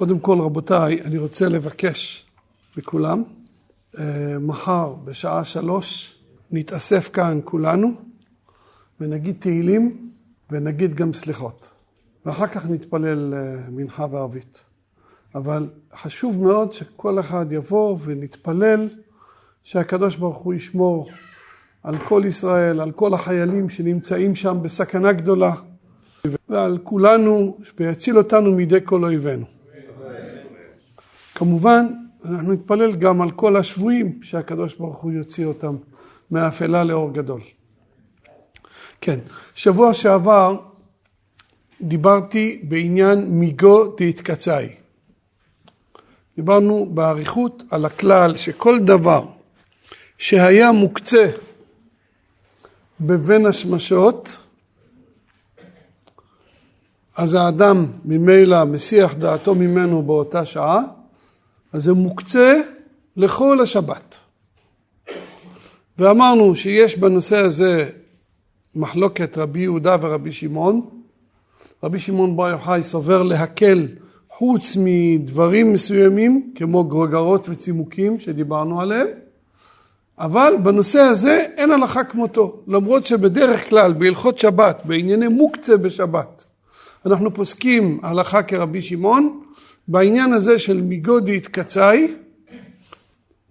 קודם כל, רבותיי, אני רוצה לבקש מכולם, אה, מחר בשעה שלוש נתאסף כאן כולנו ונגיד תהילים ונגיד גם סליחות. ואחר כך נתפלל אה, מנחה וערבית. אבל חשוב מאוד שכל אחד יבוא ונתפלל שהקדוש ברוך הוא ישמור על כל ישראל, על כל החיילים שנמצאים שם בסכנה גדולה, ועל כולנו, ויציל אותנו מידי כל אויבינו. כמובן, אנחנו נתפלל גם על כל השבויים, שהקדוש ברוך הוא יוציא אותם מאפלה לאור גדול. כן, שבוע שעבר דיברתי בעניין מיגו דהתקצאי. דיברנו באריכות על הכלל שכל דבר שהיה מוקצה בבין השמשות, אז האדם ממילא מסיח דעתו ממנו באותה שעה, אז זה מוקצה לכל השבת. ואמרנו שיש בנושא הזה מחלוקת רבי יהודה ורבי שמעון. רבי שמעון בר יוחאי סובר להקל חוץ מדברים מסוימים כמו גרגרות וצימוקים שדיברנו עליהם, אבל בנושא הזה אין הלכה כמותו, למרות שבדרך כלל בהלכות שבת, בענייני מוקצה בשבת, אנחנו פוסקים הלכה כרבי שמעון, בעניין הזה של מיגודי התקצאי,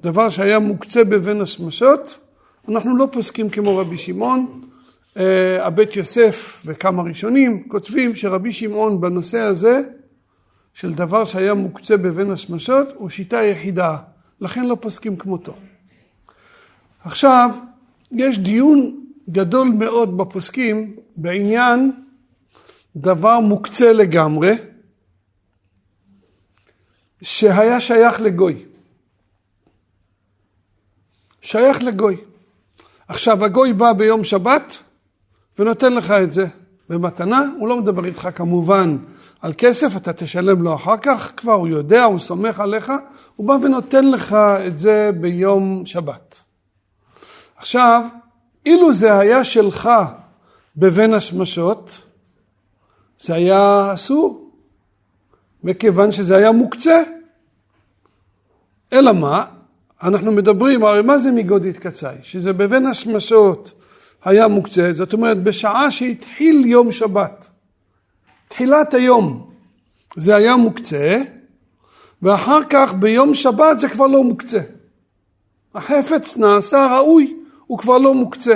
דבר שהיה מוקצה בבין השמשות, אנחנו לא פוסקים כמו רבי שמעון, אה, הבית יוסף וכמה ראשונים כותבים שרבי שמעון בנושא הזה של דבר שהיה מוקצה בבין השמשות הוא שיטה יחידה, לכן לא פוסקים כמותו. עכשיו, יש דיון גדול מאוד בפוסקים בעניין דבר מוקצה לגמרי, שהיה שייך לגוי. שייך לגוי. עכשיו, הגוי בא ביום שבת ונותן לך את זה במתנה, הוא לא מדבר איתך כמובן על כסף, אתה תשלם לו אחר כך, כבר הוא יודע, הוא סומך עליך, הוא בא ונותן לך את זה ביום שבת. עכשיו, אילו זה היה שלך בבין השמשות, זה היה אסור, מכיוון שזה היה מוקצה. אלא מה? אנחנו מדברים, הרי מה זה מגודית קצאי? שזה בבין השמשות היה מוקצה, זאת אומרת בשעה שהתחיל יום שבת, תחילת היום זה היה מוקצה, ואחר כך ביום שבת זה כבר לא מוקצה. החפץ נעשה ראוי, הוא כבר לא מוקצה.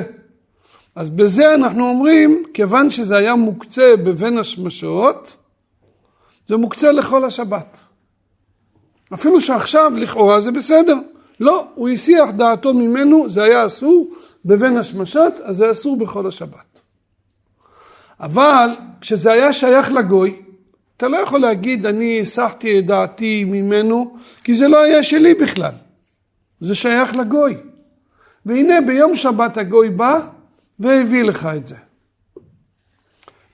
אז בזה אנחנו אומרים, כיוון שזה היה מוקצה בבין השמשות, זה מוקצה לכל השבת. אפילו שעכשיו לכאורה זה בסדר. לא, הוא הסיח דעתו ממנו, זה היה אסור בבין השמשות, אז זה אסור בכל השבת. אבל כשזה היה שייך לגוי, אתה לא יכול להגיד אני הסחתי את דעתי ממנו, כי זה לא היה שלי בכלל. זה שייך לגוי. והנה ביום שבת הגוי בא והביא לך את זה.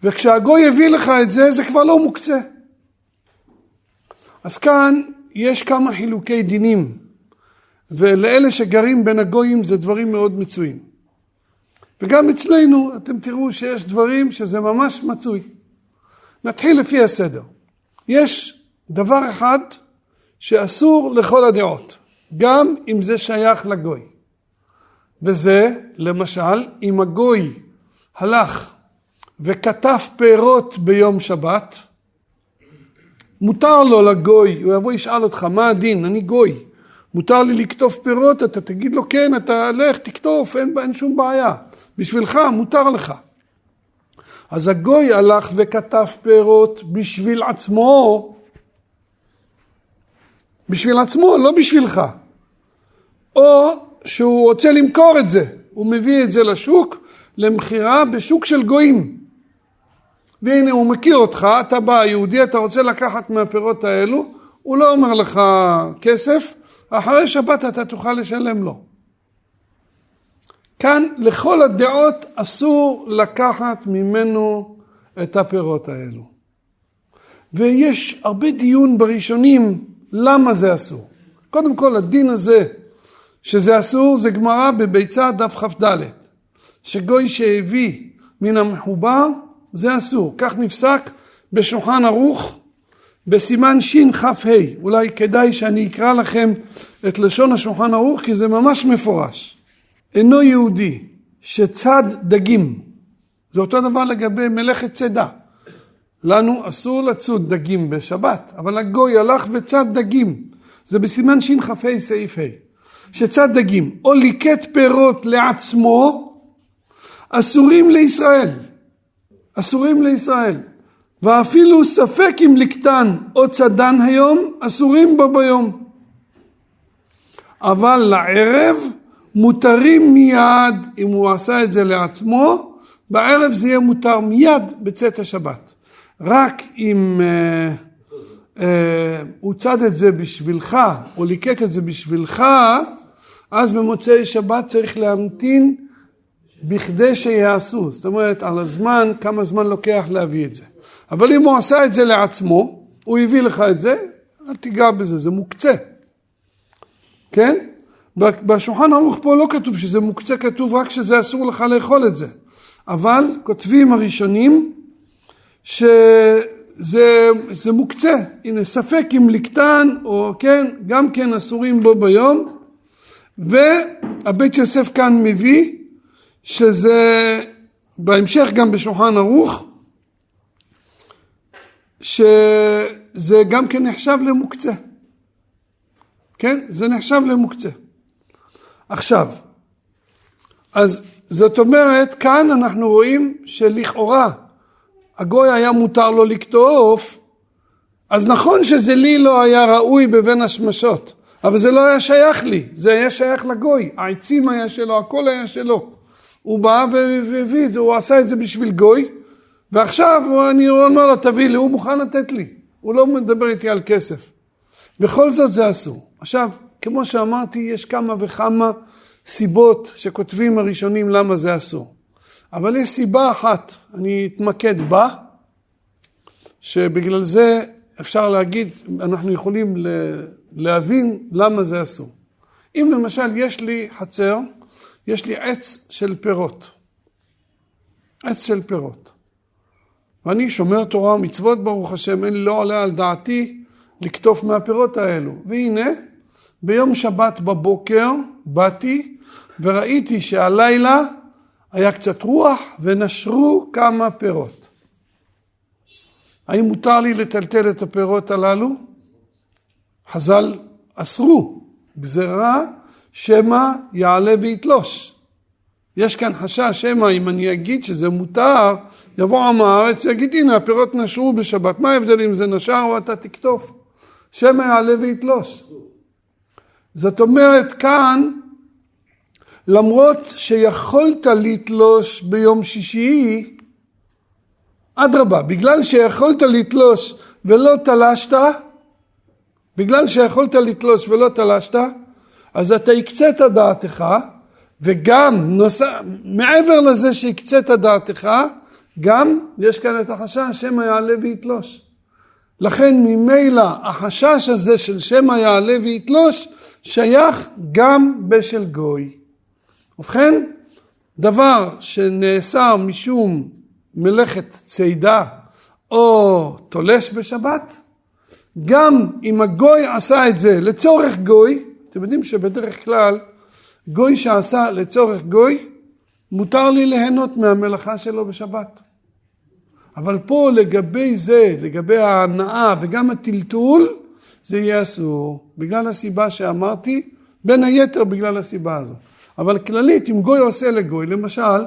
וכשהגוי הביא לך את זה, זה כבר לא מוקצה. אז כאן יש כמה חילוקי דינים, ולאלה שגרים בין הגויים זה דברים מאוד מצויים. וגם אצלנו אתם תראו שיש דברים שזה ממש מצוי. נתחיל לפי הסדר. יש דבר אחד שאסור לכל הדעות, גם אם זה שייך לגוי. וזה, למשל, אם הגוי הלך וכתב פירות ביום שבת, מותר לו לגוי, הוא יבוא ישאל אותך, מה הדין? אני גוי. מותר לי לקטוף פירות, אתה תגיד לו כן, אתה לך, תקטוף, אין, אין שום בעיה. בשבילך, מותר לך. אז הגוי הלך וכתב פירות בשביל עצמו, בשביל עצמו, לא בשבילך. או שהוא רוצה למכור את זה, הוא מביא את זה לשוק למכירה בשוק של גויים. והנה הוא מכיר אותך, אתה בא יהודי, אתה רוצה לקחת מהפירות האלו, הוא לא אומר לך כסף, אחרי שבת אתה תוכל לשלם לו. כאן לכל הדעות אסור לקחת ממנו את הפירות האלו. ויש הרבה דיון בראשונים למה זה אסור. קודם כל הדין הזה שזה אסור זה גמרא בביצה דף כ"ד, שגוי שהביא מן המחובר זה אסור, כך נפסק בשולחן ערוך בסימן שכ"ה, אולי כדאי שאני אקרא לכם את לשון השולחן ערוך כי זה ממש מפורש. אינו יהודי שצד דגים, זה אותו דבר לגבי מלאכת צידה. לנו אסור לצוד דגים בשבת, אבל הגוי הלך וצד דגים. זה בסימן שכ"ה סעיף ה', שצד דגים או ליקט פירות לעצמו, אסורים לישראל. אסורים לישראל. ואפילו ספק אם לקטן או צדן היום, אסורים בו ביום. אבל לערב מותרים מיד, אם הוא עשה את זה לעצמו, בערב זה יהיה מותר מיד בצאת השבת. רק אם אה, אה, הוא צד את זה בשבילך, או ליקט את זה בשבילך, אז במוצאי שבת צריך להמתין בכדי שיעשו. זאת אומרת, על הזמן, כמה זמן לוקח להביא את זה. אבל אם הוא עשה את זה לעצמו, הוא הביא לך את זה, אל תיגע בזה, זה מוקצה. כן? בשולחן ערוך פה לא כתוב שזה מוקצה, כתוב רק שזה אסור לך לאכול את זה. אבל כותבים הראשונים שזה מוקצה. הנה, ספק אם לקטן או כן, גם כן אסורים בו ביום. והבית יוסף כאן מביא שזה בהמשך גם בשולחן ערוך, שזה גם כן נחשב למוקצה. כן? זה נחשב למוקצה. עכשיו, אז זאת אומרת, כאן אנחנו רואים שלכאורה הגוי היה מותר לו לקטוף, אז נכון שזה לי לא היה ראוי בבין השמשות, אבל זה לא היה שייך לי, זה היה שייך לגוי, העצים היה שלו, הכל היה שלו. הוא בא והביא את זה, הוא עשה את זה בשביל גוי, ועכשיו אני אומר לו תביא לי, הוא מוכן לתת לי, הוא לא מדבר איתי על כסף. בכל זאת זה אסור. עכשיו, כמו שאמרתי, יש כמה וכמה סיבות שכותבים הראשונים למה זה אסור. אבל יש סיבה אחת, אני אתמקד בה, שבגלל זה אפשר להגיד, אנחנו יכולים להבין למה זה אסור. אם למשל יש לי חצר, יש לי עץ של פירות. עץ של פירות. ואני שומר תורה ומצוות ברוך השם, אין לא עולה על דעתי לקטוף מהפירות האלו. והנה, ביום שבת בבוקר באתי וראיתי שהלילה היה קצת רוח ונשרו כמה פירות. האם מותר לי לטלטל את הפירות הללו? חז"ל אסרו, גזרה שמא יעלה ויתלוש. יש כאן חשש שמא אם אני אגיד שזה מותר, יבוא עם הארץ ויגיד הנה הפירות נשרו בשבת, מה ההבדל אם זה נשר או אתה תקטוף? שמא יעלה ויתלוש. זאת אומרת כאן למרות שיכולת לתלוש ביום שישי, אדרבה, בגלל שיכולת לתלוש ולא תלשת, בגלל שיכולת לתלוש ולא תלשת, אז אתה הקצית דעתך, וגם נוסע, מעבר לזה שהקצית דעתך, גם יש כאן את החשש שמא יעלה ויתלוש. לכן ממילא החשש הזה של שמא יעלה ויתלוש שייך גם בשל גוי. ובכן, דבר שנאסר משום מלאכת צידה או תולש בשבת, גם אם הגוי עשה את זה לצורך גוי, אתם יודעים שבדרך כלל גוי שעשה לצורך גוי, מותר לי ליהנות מהמלאכה שלו בשבת. אבל פה לגבי זה, לגבי ההנאה וגם הטלטול, זה יהיה אסור, בגלל הסיבה שאמרתי, בין היתר בגלל הסיבה הזאת. אבל כללית, אם גוי עושה לגוי, למשל,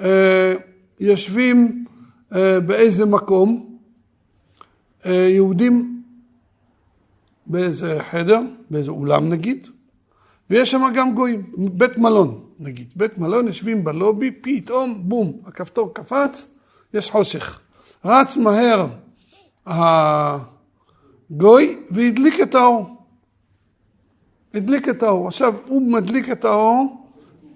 אה, יושבים אה, באיזה מקום, אה, יהודים באיזה חדר, באיזה אולם נגיד, ויש שם גם גויים, בית מלון נגיד, בית מלון יושבים בלובי, פתאום בום, הכפתור קפץ, יש חושך. רץ מהר הגוי והדליק את האור. הדליק את האור. עכשיו, הוא מדליק את האור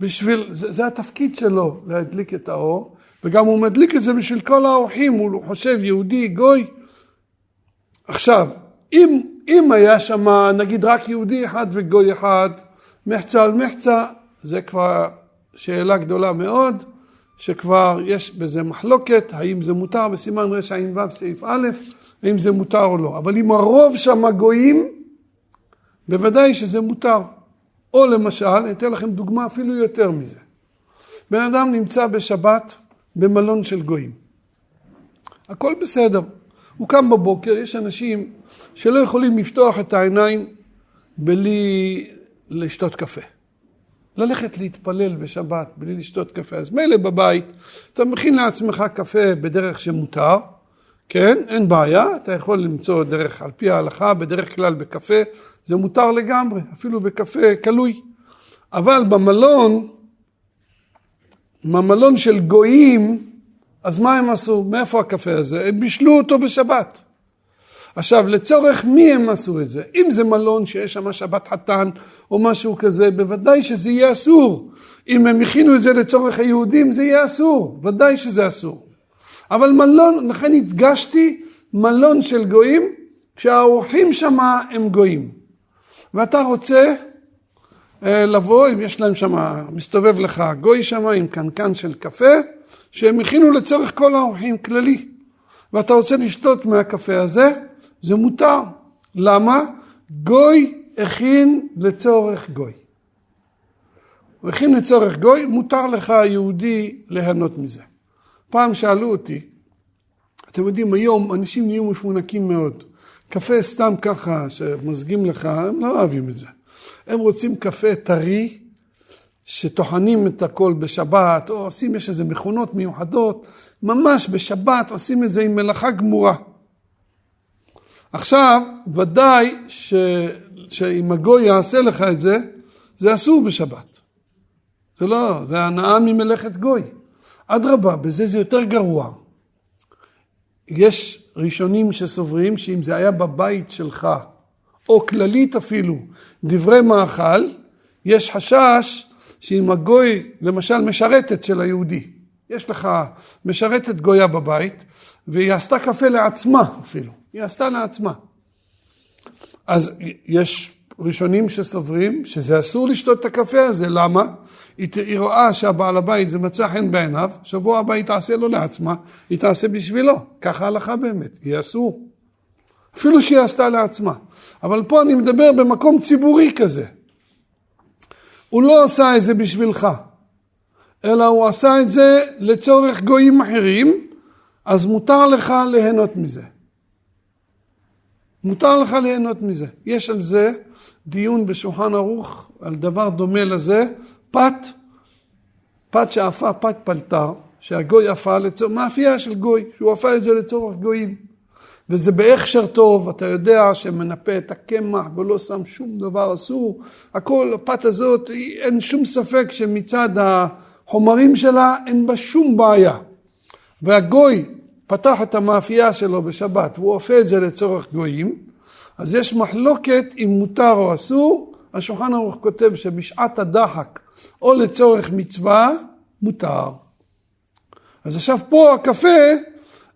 בשביל, זה, זה התפקיד שלו, להדליק את האור, וגם הוא מדליק את זה בשביל כל האורחים, הוא חושב יהודי, גוי. עכשיו, אם, אם היה שם נגיד רק יהודי אחד וגוי אחד, מחצה על מחצה, זה כבר שאלה גדולה מאוד, שכבר יש בזה מחלוקת, האם זה מותר בסימן רע"ו סעיף א', האם זה מותר או לא. אבל אם הרוב שם גויים, בוודאי שזה מותר. או למשל, אני אתן לכם דוגמה אפילו יותר מזה. בן אדם נמצא בשבת במלון של גויים. הכל בסדר. הוא קם בבוקר, יש אנשים שלא יכולים לפתוח את העיניים בלי לשתות קפה. ללכת להתפלל בשבת בלי לשתות קפה. אז מילא בבית, אתה מכין לעצמך קפה בדרך שמותר, כן, אין בעיה, אתה יכול למצוא דרך, על פי ההלכה, בדרך כלל בקפה, זה מותר לגמרי, אפילו בקפה קלוי. אבל במלון, במלון של גויים, אז מה הם עשו? מאיפה הקפה הזה? הם בישלו אותו בשבת. עכשיו, לצורך מי הם עשו את זה? אם זה מלון שיש שם שבת חתן או משהו כזה, בוודאי שזה יהיה אסור. אם הם הכינו את זה לצורך היהודים, זה יהיה אסור. ודאי שזה אסור. אבל מלון, לכן הדגשתי מלון של גויים, כשהאורחים שם הם גויים. ואתה רוצה אה, לבוא, אם יש להם שם, מסתובב לך גוי שם עם קנקן של קפה, שהם הכינו לצורך כל האורחים כללי. ואתה רוצה לשתות מהקפה הזה, זה מותר. למה? גוי הכין לצורך גוי. הוא הכין לצורך גוי, מותר לך היהודי ליהנות מזה. פעם שאלו אותי, אתם יודעים, היום אנשים נהיו מפונקים מאוד. קפה סתם ככה, שמזגים לך, הם לא אוהבים את זה. הם רוצים קפה טרי, שטוחנים את הכל בשבת, או עושים, יש איזה מכונות מיוחדות, ממש בשבת עושים את זה עם מלאכה גמורה. עכשיו, ודאי ש... שאם הגוי יעשה לך את זה, זה אסור בשבת. זה לא, זה הנאה ממלאכת גוי. אדרבה, בזה זה יותר גרוע. יש ראשונים שסוברים שאם זה היה בבית שלך, או כללית אפילו, דברי מאכל, יש חשש שאם הגוי, למשל משרתת של היהודי, יש לך משרתת גויה בבית, והיא עשתה קפה לעצמה אפילו, היא עשתה לעצמה. אז יש ראשונים שסוברים שזה אסור לשתות את הקפה הזה, למה? היא, רואה שהבעל הבית זה מצא חן בעיניו, שבוע הבא היא תעשה לו לעצמה, היא תעשה בשבילו, ככה ההלכה באמת, היא אסור. אפילו שהיא עשתה לעצמה. אבל פה אני מדבר במקום ציבורי כזה. הוא לא עשה את זה בשבילך, אלא הוא עשה את זה לצורך גויים אחרים, אז מותר לך ליהנות מזה. מותר לך ליהנות מזה. יש על זה דיון בשולחן ערוך, על דבר דומה לזה, פת, פת שעפה, פת פלטר, שהגוי עפה לצורך, מאפייה של גוי, שהוא עפה את זה לצורך גויים. וזה בהכשר טוב, אתה יודע שמנפה את הקמח ולא שם שום דבר אסור, הכל, הפת הזאת, אין שום ספק שמצד החומרים שלה אין בה שום בעיה. והגוי פתח את המאפייה שלו בשבת והוא עושה את זה לצורך גויים, אז יש מחלוקת אם מותר או אסור, השולחן ערוך כותב שבשעת הדחק או לצורך מצווה, מותר. אז עכשיו פה הקפה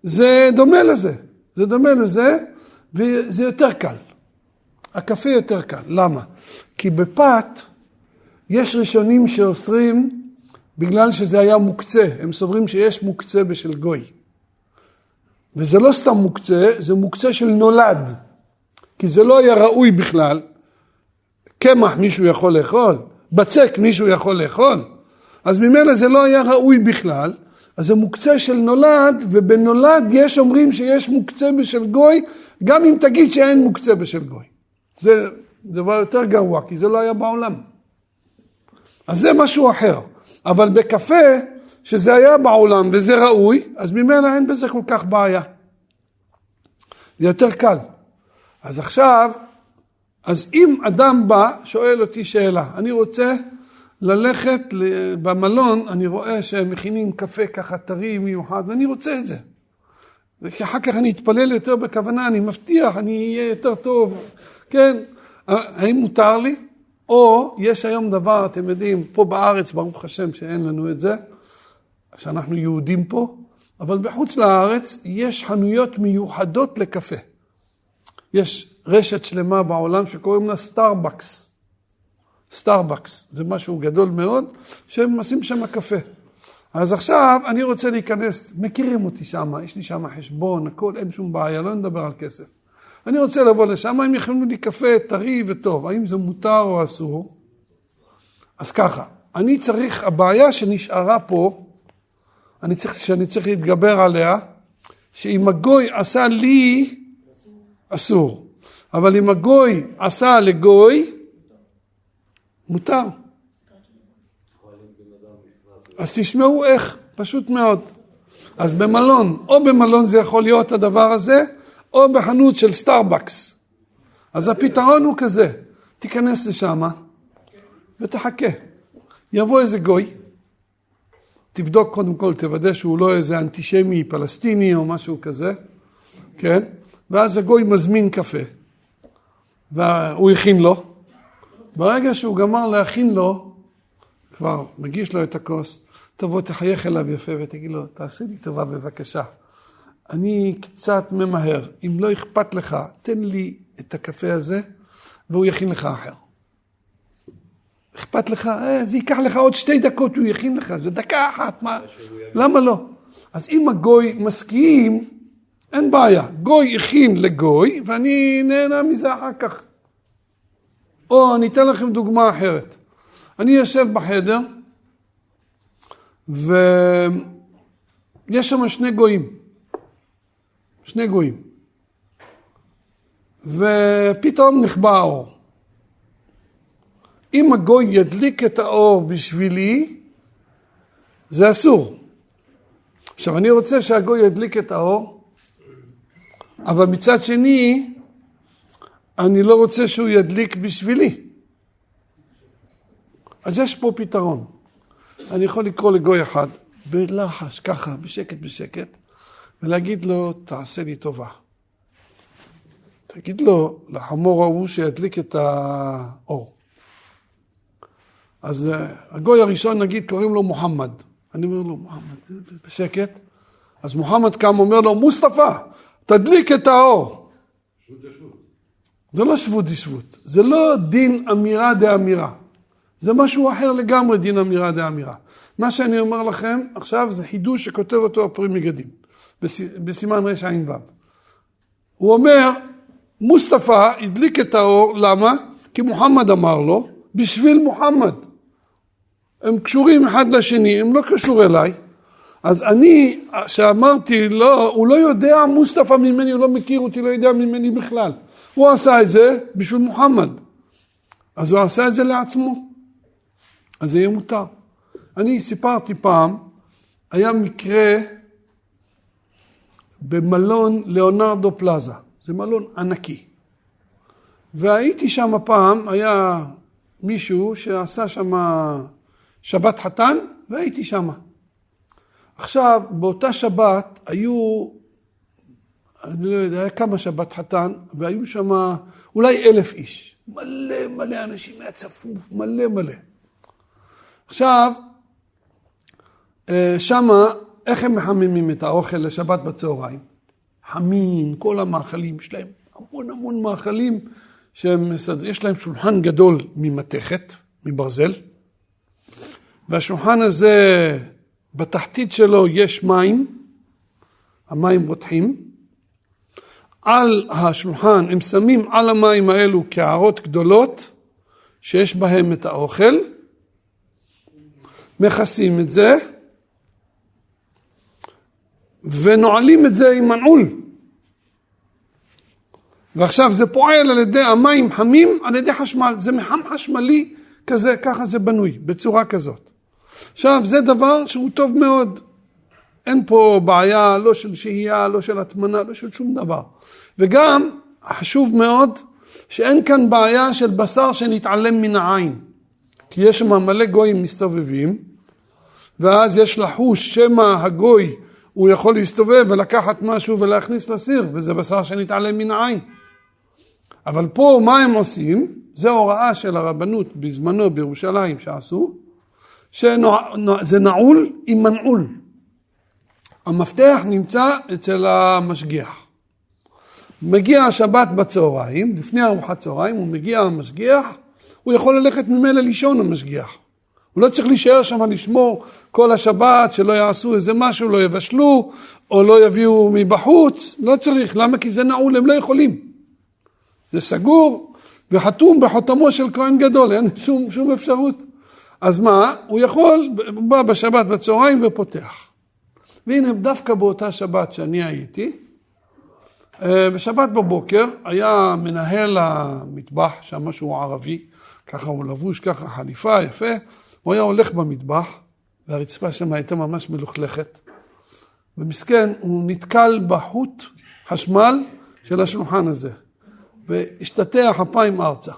זה דומה לזה, זה דומה לזה וזה יותר קל. הקפה יותר קל, למה? כי בפת יש ראשונים שאוסרים בגלל שזה היה מוקצה, הם סוברים שיש מוקצה בשל גוי. וזה לא סתם מוקצה, זה מוקצה של נולד. כי זה לא היה ראוי בכלל. קמח מישהו יכול לאכול, בצק מישהו יכול לאכול, אז ממילא זה לא היה ראוי בכלל, אז זה מוקצה של נולד, ובנולד יש אומרים שיש מוקצה בשל גוי, גם אם תגיד שאין מוקצה בשל גוי. זה דבר יותר גרוע, כי זה לא היה בעולם. אז זה משהו אחר. אבל בקפה, שזה היה בעולם וזה ראוי, אז ממילא אין בזה כל כך בעיה. זה יותר קל. אז עכשיו, אז אם אדם בא, שואל אותי שאלה, אני רוצה ללכת במלון, אני רואה שהם מכינים קפה ככה טרי מיוחד, ואני רוצה את זה. ואחר כך אני אתפלל יותר בכוונה, אני מבטיח, אני אהיה יותר טוב, כן? האם מותר לי? או יש היום דבר, אתם יודעים, פה בארץ, ברוך השם שאין לנו את זה, שאנחנו יהודים פה, אבל בחוץ לארץ יש חנויות מיוחדות לקפה. יש רשת שלמה בעולם שקוראים לה סטארבקס. סטארבקס, זה משהו גדול מאוד, שהם עושים שם קפה. אז עכשיו אני רוצה להיכנס, מכירים אותי שם, יש לי שם חשבון, הכל, אין שום בעיה, לא נדבר על כסף. אני רוצה לבוא לשם, הם מכינים לי קפה טרי וטוב, האם זה מותר או אסור? אז ככה, אני צריך, הבעיה שנשארה פה, אני צריך, שאני צריך להתגבר עליה, שאם הגוי עשה לי, אסור. אבל אם הגוי עשה לגוי, מותר. אז תשמעו איך, פשוט מאוד. אז במלון, או במלון זה יכול להיות הדבר הזה, או בחנות של סטארבקס. אז הפתרון הוא כזה, תיכנס לשם ותחכה. יבוא איזה גוי, תבדוק קודם כל, תוודא שהוא לא איזה אנטישמי פלסטיני או משהו כזה, כן? ואז הגוי מזמין קפה, והוא הכין לו. ברגע שהוא גמר להכין לו, כבר מגיש לו את הכוס, תבוא, תחייך אליו יפה ותגיד לו, תעשה לי טובה בבקשה. אני קצת ממהר, אם לא אכפת לך, תן לי את הקפה הזה, והוא יכין לך אחר. אכפת לך? אה, זה ייקח לך עוד שתי דקות, הוא יכין לך, זה דקה אחת, מה? למה לא? אז אם הגוי מסכים, אין בעיה. גוי הכין לגוי, ואני נהנה מזה אחר כך. או אני אתן לכם דוגמה אחרת. אני יושב בחדר, ויש שם שני גויים. שני גויים. ופתאום נכבה האור. אם הגוי ידליק את האור בשבילי, זה אסור. עכשיו, אני רוצה שהגוי ידליק את האור, אבל מצד שני, אני לא רוצה שהוא ידליק בשבילי. אז יש פה פתרון. אני יכול לקרוא לגוי אחד, בלחש, ככה, בשקט בשקט, ולהגיד לו, תעשה לי טובה. תגיד לו, לחמור ההוא שידליק את האור. אז אה, הגוי הראשון, נגיד, קוראים לו מוחמד. אני אומר לו, מוחמד, בשקט. אז מוחמד קם, אומר לו, מוסטפא, תדליק את האור. זה לא שבות דשבות, זה לא דין אמירה דאמירה. זה משהו אחר לגמרי, דין אמירה דאמירה. מה שאני אומר לכם עכשיו זה חידוש שכותב אותו הפרי מגדים, בסימן רע"ו. הוא אומר, מוסטפא הדליק את האור, למה? כי מוחמד אמר לו, בשביל מוחמד. הם קשורים אחד לשני, הם לא קשור אליי. אז אני, שאמרתי, לא, הוא לא יודע מוסטפא ממני, הוא לא מכיר אותי, לא יודע ממני בכלל. הוא עשה את זה בשביל מוחמד. אז הוא עשה את זה לעצמו. אז זה יהיה מותר. אני סיפרתי פעם, היה מקרה במלון ליאונרדו פלאזה, זה מלון ענקי. והייתי שם פעם, היה מישהו שעשה שם שבת חתן, והייתי שם. עכשיו, באותה שבת היו, אני לא יודע, היה כמה שבת חתן, והיו שם אולי אלף איש. מלא מלא אנשים, היה צפוף, מלא מלא. עכשיו, אה, שמה, איך הם מחממים את האוכל לשבת בצהריים? חמים, כל המאכלים, יש להם המון המון מאכלים, שהם, יש להם שולחן גדול ממתכת, מברזל, והשולחן הזה, בתחתית שלו יש מים, המים רותחים. על השולחן הם שמים על המים האלו קערות גדולות שיש בהם את האוכל, מכסים את זה ונועלים את זה עם מנעול. ועכשיו זה פועל על ידי המים חמים על ידי חשמל, זה מחם חשמלי כזה, ככה זה בנוי, בצורה כזאת. עכשיו, זה דבר שהוא טוב מאוד. אין פה בעיה לא של שהייה, לא של הטמנה, לא של שום דבר. וגם, חשוב מאוד, שאין כאן בעיה של בשר שנתעלם מן העין. כי יש שם מלא גויים מסתובבים, ואז יש לחוש שמא הגוי, הוא יכול להסתובב ולקחת משהו ולהכניס לסיר, וזה בשר שנתעלם מן העין. אבל פה מה הם עושים? זו הוראה של הרבנות בזמנו בירושלים שעשו, שזה נעול עם מנעול. המפתח נמצא אצל המשגיח. מגיע השבת בצהריים, לפני ארוחת צהריים, הוא מגיע המשגיח, הוא יכול ללכת ממילא לישון המשגיח. הוא לא צריך להישאר שם לשמור כל השבת, שלא יעשו איזה משהו, לא יבשלו, או לא יביאו מבחוץ, לא צריך, למה? כי זה נעול, הם לא יכולים. זה סגור וחתום בחותמו של כהן גדול, אין שום, שום אפשרות. אז מה? הוא יכול, הוא בא בשבת בצהריים ופותח. והנה, דווקא באותה שבת שאני הייתי, אה, בשבת בבוקר היה מנהל המטבח, שם שהוא ערבי, ככה הוא לבוש, ככה חליפה, יפה, הוא היה הולך במטבח, והרצפה שם הייתה ממש מלוכלכת, ומסכן, הוא נתקל בחוט חשמל של השולחן הזה, והשתטח אפיים ארצה.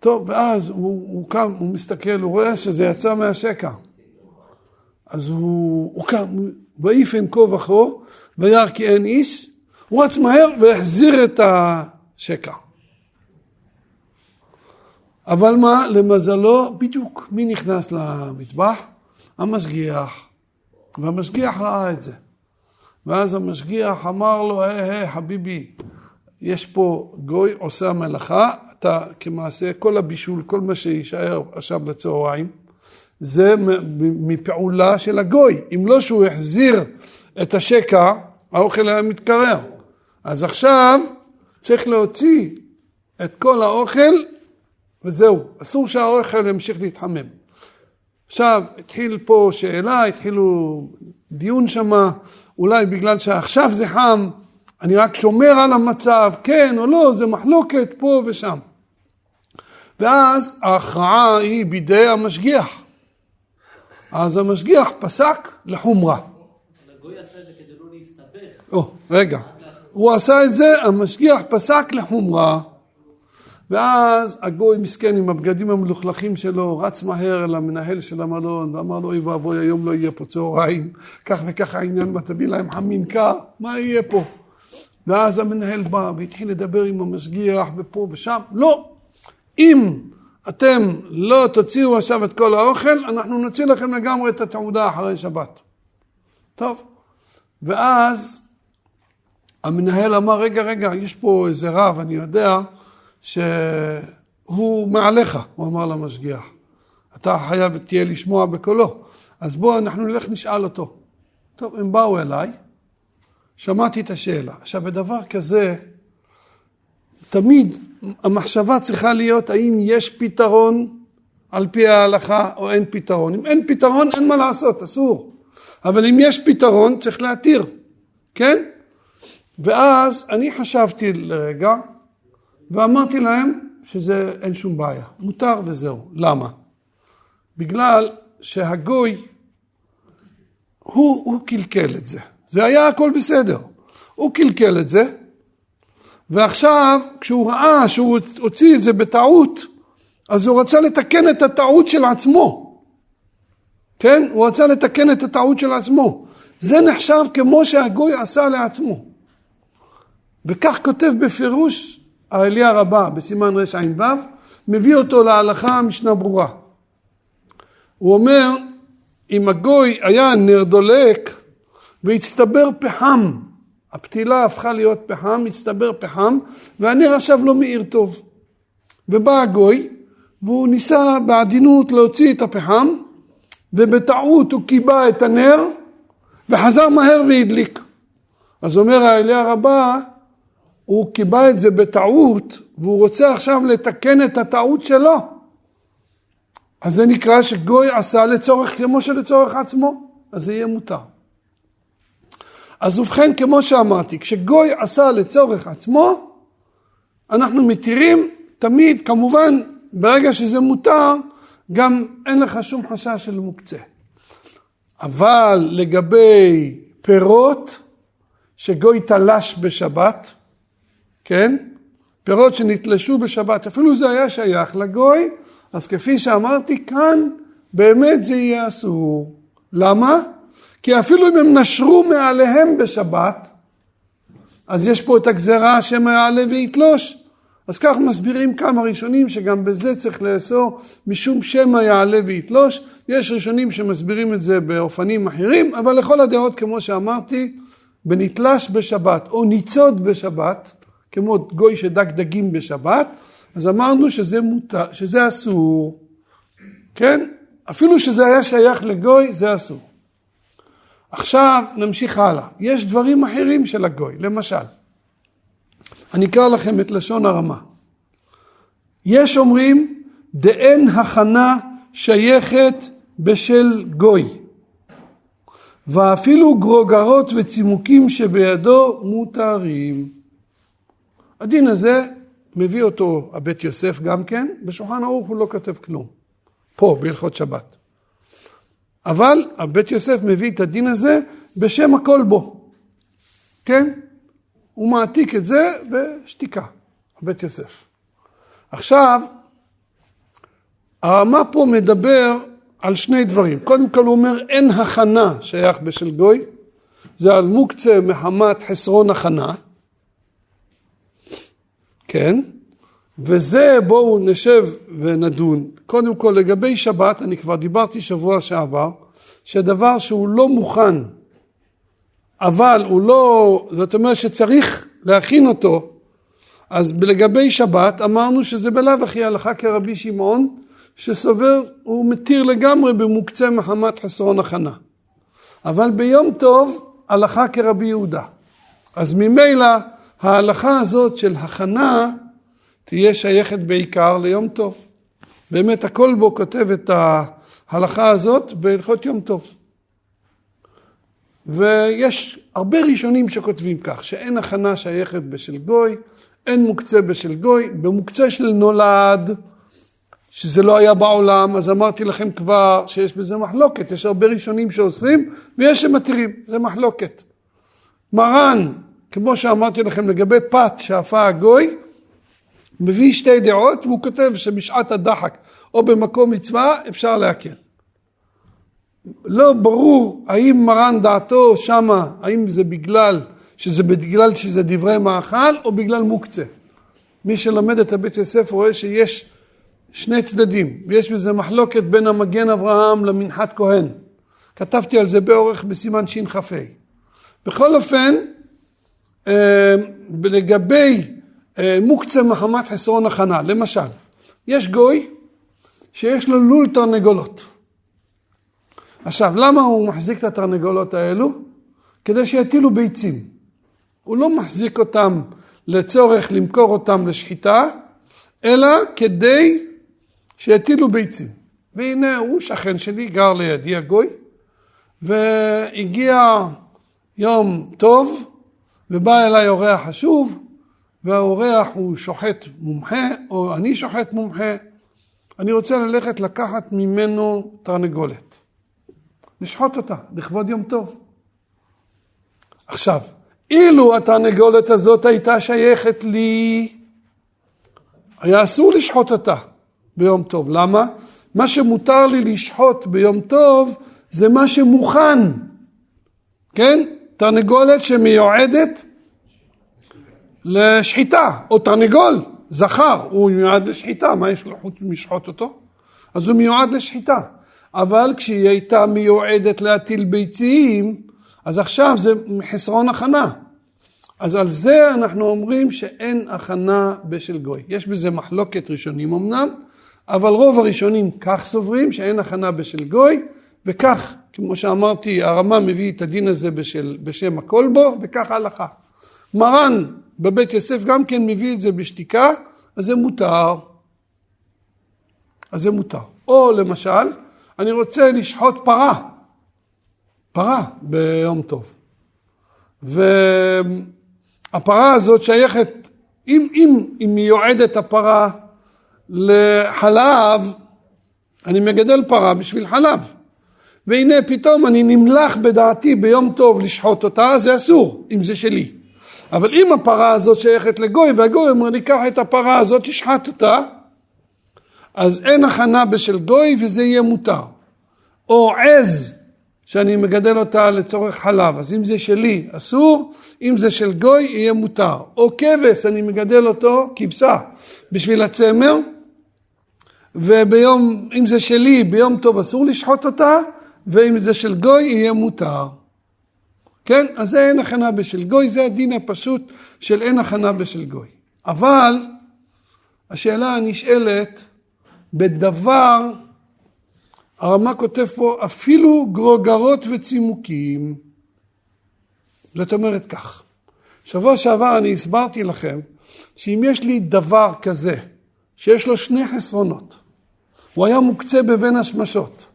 טוב, ואז הוא, הוא קם, הוא מסתכל, הוא רואה שזה יצא מהשקע. אז הוא, הוא קם, ויעיף אין כה וכה, וירא כי אין איש, הוא רץ מהר והחזיר את השקע. אבל מה, למזלו, בדיוק מי נכנס למטבח? המשגיח. והמשגיח ראה את זה. ואז המשגיח אמר לו, היי היי חביבי, יש פה גוי עושה המלאכה, אתה כמעשה כל הבישול, כל מה שיישאר עכשיו לצהריים, זה מפעולה של הגוי. אם לא שהוא החזיר את השקע, האוכל היה מתקרר. אז עכשיו צריך להוציא את כל האוכל וזהו, אסור שהאוכל ימשיך להתחמם. עכשיו, התחיל פה שאלה, התחילו דיון שמה, אולי בגלל שעכשיו זה חם, אני רק שומר על המצב, כן או לא, זה מחלוקת פה ושם. ואז ההכרעה היא בידי המשגיח. אז המשגיח פסק לחומרה. או, רגע. הוא עשה את זה, המשגיח פסק לחומרה. ואז הגוי מסכן עם הבגדים המלוכלכים שלו, רץ מהר למנהל של המלון, ואמר לו, אוי ואבוי, היום לא יהיה פה צהריים, כך וכך העניין, מה תביא להם חמין קר, מה יהיה פה? ואז המנהל בא והתחיל לדבר עם המשגיח, ופה ושם, לא, אם אתם לא תוציאו עכשיו את כל האוכל, אנחנו נוציא לכם לגמרי את התעודה אחרי שבת. טוב, ואז המנהל אמר, רגע, רגע, יש פה איזה רב, אני יודע, שהוא מעליך, הוא אמר למשגיח. אתה חייב תהיה לשמוע בקולו. אז בוא, אנחנו נלך נשאל אותו. טוב, הם באו אליי, שמעתי את השאלה. עכשיו, בדבר כזה, תמיד המחשבה צריכה להיות האם יש פתרון על פי ההלכה או אין פתרון. אם אין פתרון, אין מה לעשות, אסור. אבל אם יש פתרון, צריך להתיר, כן? ואז אני חשבתי לרגע, ואמרתי להם שזה אין שום בעיה, מותר וזהו. למה? בגלל שהגוי, הוא, הוא קלקל את זה. זה היה הכל בסדר. הוא קלקל את זה, ועכשיו כשהוא ראה שהוא הוציא את זה בטעות, אז הוא רצה לתקן את הטעות של עצמו. כן? הוא רצה לתקן את הטעות של עצמו. זה נחשב כמו שהגוי עשה לעצמו. וכך כותב בפירוש האליה רבה בסימן רע"ו, מביא אותו להלכה משנה ברורה. הוא אומר, אם הגוי היה נר דולק והצטבר פחם, הפתילה הפכה להיות פחם, הצטבר פחם, והנר עכשיו לא מאיר טוב. ובא הגוי, והוא ניסה בעדינות להוציא את הפחם, ובטעות הוא קיבע את הנר, וחזר מהר והדליק. אז אומר האליה רבה, הוא קיבל את זה בטעות, והוא רוצה עכשיו לתקן את הטעות שלו. אז זה נקרא שגוי עשה לצורך כמו שלצורך עצמו, אז זה יהיה מותר. אז ובכן, כמו שאמרתי, כשגוי עשה לצורך עצמו, אנחנו מתירים תמיד, כמובן, ברגע שזה מותר, גם אין לך שום חשש של מוקצה. אבל לגבי פירות שגוי תלש בשבת, כן? פירות שנתלשו בשבת, אפילו זה היה שייך לגוי, אז כפי שאמרתי כאן, באמת זה יהיה אסור. למה? כי אפילו אם הם נשרו מעליהם בשבת, אז יש פה את הגזרה שמא יעלה ויתלוש. אז כך מסבירים כמה ראשונים שגם בזה צריך לאסור משום שמא יעלה ויתלוש. יש ראשונים שמסבירים את זה באופנים אחרים, אבל לכל הדעות, כמו שאמרתי, בנתלש בשבת או ניצוד בשבת, כמו גוי שדק דגים בשבת, אז אמרנו שזה, מותר, שזה אסור. כן? אפילו שזה היה שייך לגוי, זה אסור. עכשיו נמשיך הלאה. יש דברים אחרים של הגוי, למשל, אני אקרא לכם את לשון הרמה. יש אומרים, דאין הכנה שייכת בשל גוי, ואפילו גרוגרות וצימוקים שבידו מותרים. הדין הזה מביא אותו הבית יוסף גם כן, בשולחן ערוך הוא לא כותב כלום, פה בהלכות שבת. אבל הבית יוסף מביא את הדין הזה בשם הכל בו, כן? הוא מעתיק את זה בשתיקה, הבית יוסף. עכשיו, הרמה פה מדבר על שני דברים. קודם כל הוא אומר אין הכנה שייך בשל גוי, זה על מוקצה מחמת חסרון הכנה, כן? וזה בואו נשב ונדון. קודם כל לגבי שבת, אני כבר דיברתי שבוע שעבר, שדבר שהוא לא מוכן, אבל הוא לא, זאת אומרת שצריך להכין אותו, אז לגבי שבת אמרנו שזה בלאו הכי הלכה כרבי שמעון, שסובר, הוא מתיר לגמרי במוקצה מחמת חסרון הכנה. אבל ביום טוב הלכה כרבי יהודה. אז ממילא ההלכה הזאת של הכנה תהיה שייכת בעיקר ליום טוב. באמת הכל בו כותב את ההלכה הזאת בהלכות יום טוב. ויש הרבה ראשונים שכותבים כך, שאין הכנה שייכת בשל גוי, אין מוקצה בשל גוי, במוקצה של נולד, שזה לא היה בעולם, אז אמרתי לכם כבר שיש בזה מחלוקת, יש הרבה ראשונים שאוסרים ויש שמתירים, זה מחלוקת. מרן, כמו שאמרתי לכם לגבי פת שאפה הגוי, מביא שתי דעות והוא כותב שבשעת הדחק או במקום מצווה אפשר להקל. לא ברור האם מרן דעתו שמה, האם זה בגלל שזה בגלל שזה דברי מאכל או בגלל מוקצה. מי שלומד את הבית יוסף רואה שיש שני צדדים, ויש בזה מחלוקת בין המגן אברהם למנחת כהן. כתבתי על זה באורך בסימן שכ"ה. בכל אופן, אה, לגבי מוקצה מחמת חסרון הכנה, למשל, יש גוי שיש לו לול תרנגולות. עכשיו, למה הוא מחזיק את התרנגולות האלו? כדי שיטילו ביצים. הוא לא מחזיק אותם לצורך למכור אותם לשחיטה, אלא כדי שיטילו ביצים. והנה הוא שכן שלי, גר לידי הגוי, והגיע יום טוב, ובא אליי אורח חשוב, והאורח הוא שוחט מומחה, או אני שוחט מומחה, אני רוצה ללכת לקחת ממנו תרנגולת. לשחוט אותה, לכבוד יום טוב. עכשיו, אילו התרנגולת הזאת הייתה שייכת לי, היה אסור לשחוט אותה ביום טוב. למה? מה שמותר לי לשחוט ביום טוב זה מה שמוכן, כן? תרנגולת שמיועדת לשחיטה, או תרנגול, זכר, הוא מיועד לשחיטה, מה יש לו חוץ משחוט אותו? אז הוא מיועד לשחיטה. אבל כשהיא הייתה מיועדת להטיל ביצים, אז עכשיו זה חסרון הכנה. אז על זה אנחנו אומרים שאין הכנה בשל גוי. יש בזה מחלוקת ראשונים אמנם, אבל רוב הראשונים כך סוברים שאין הכנה בשל גוי, וכך, כמו שאמרתי, הרמ"א מביא את הדין הזה בשל, בשם הכל בו, וכך הלכה. מרן בבית יוסף גם כן מביא את זה בשתיקה, אז זה מותר. אז זה מותר. או למשל, אני רוצה לשחוט פרה, פרה ביום טוב. והפרה הזאת שייכת, אם, אם היא מיועדת הפרה לחלב, אני מגדל פרה בשביל חלב. והנה פתאום אני נמלח בדעתי ביום טוב לשחוט אותה, זה אסור, אם זה שלי. אבל אם הפרה הזאת שייכת לגוי, והגוי אומר לי, קח את הפרה הזאת, תשחט אותה, אז אין הכנה בשל גוי וזה יהיה מותר. או עז שאני מגדל אותה לצורך חלב, אז אם זה שלי אסור, אם זה של גוי יהיה מותר. או כבש אני מגדל אותו, כבשה, בשביל הצמר, וביום, אם זה שלי, ביום טוב אסור לשחוט אותה, ואם זה של גוי יהיה מותר. כן? אז זה אין הכנה בשל גוי, זה הדין הפשוט של אין הכנה בשל גוי. אבל השאלה הנשאלת, בדבר הרמ"א כותב פה אפילו גרוגרות וצימוקים. זאת אומרת כך, שבוע שעבר אני הסברתי לכם שאם יש לי דבר כזה שיש לו שני חסרונות, הוא היה מוקצה בבין השמשות,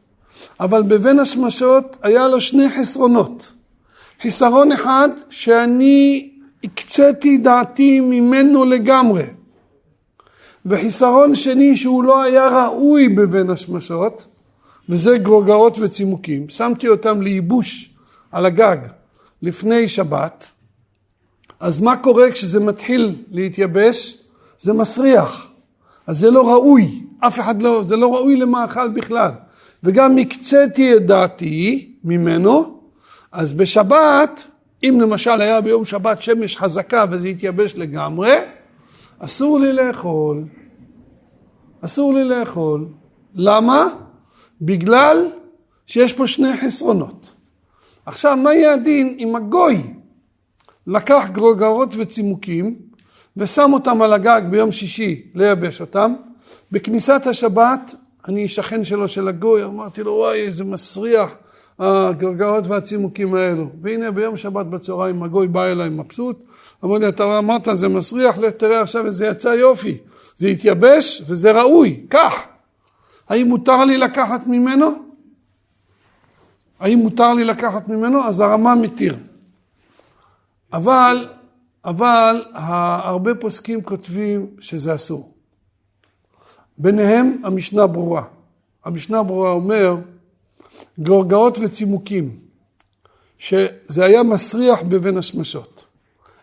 אבל בבין השמשות היה לו שני חסרונות. חיסרון אחד שאני הקציתי דעתי ממנו לגמרי. וחיסרון שני שהוא לא היה ראוי בבין השמשות, וזה גרוגרות וצימוקים. שמתי אותם לייבוש על הגג לפני שבת, אז מה קורה כשזה מתחיל להתייבש? זה מסריח. אז זה לא ראוי, אף אחד לא, זה לא ראוי למאכל בכלל. וגם הקציתי את דעתי ממנו, אז בשבת, אם למשל היה ביום שבת שמש חזקה וזה התייבש לגמרי, אסור לי לאכול. אסור לי לאכול. למה? בגלל שיש פה שני חסרונות. עכשיו, מה יהיה הדין אם הגוי לקח גרוגרות וצימוקים ושם אותם על הגג ביום שישי לייבש אותם? בכניסת השבת, אני שכן שלו של הגוי, אמרתי לו, וואי, איזה מסריח הגרגרות והצימוקים האלו. והנה ביום שבת בצהריים הגוי בא אליי מבסוט, אמר לי, אתה אמרת זה מסריח, לך תראה עכשיו איזה יצא יופי. זה התייבש וזה ראוי, קח. האם מותר לי לקחת ממנו? האם מותר לי לקחת ממנו? אז הרמה מתיר. אבל, אבל הרבה פוסקים כותבים שזה אסור. ביניהם המשנה ברורה. המשנה ברורה אומר גורגאות וצימוקים, שזה היה מסריח בבין השמשות.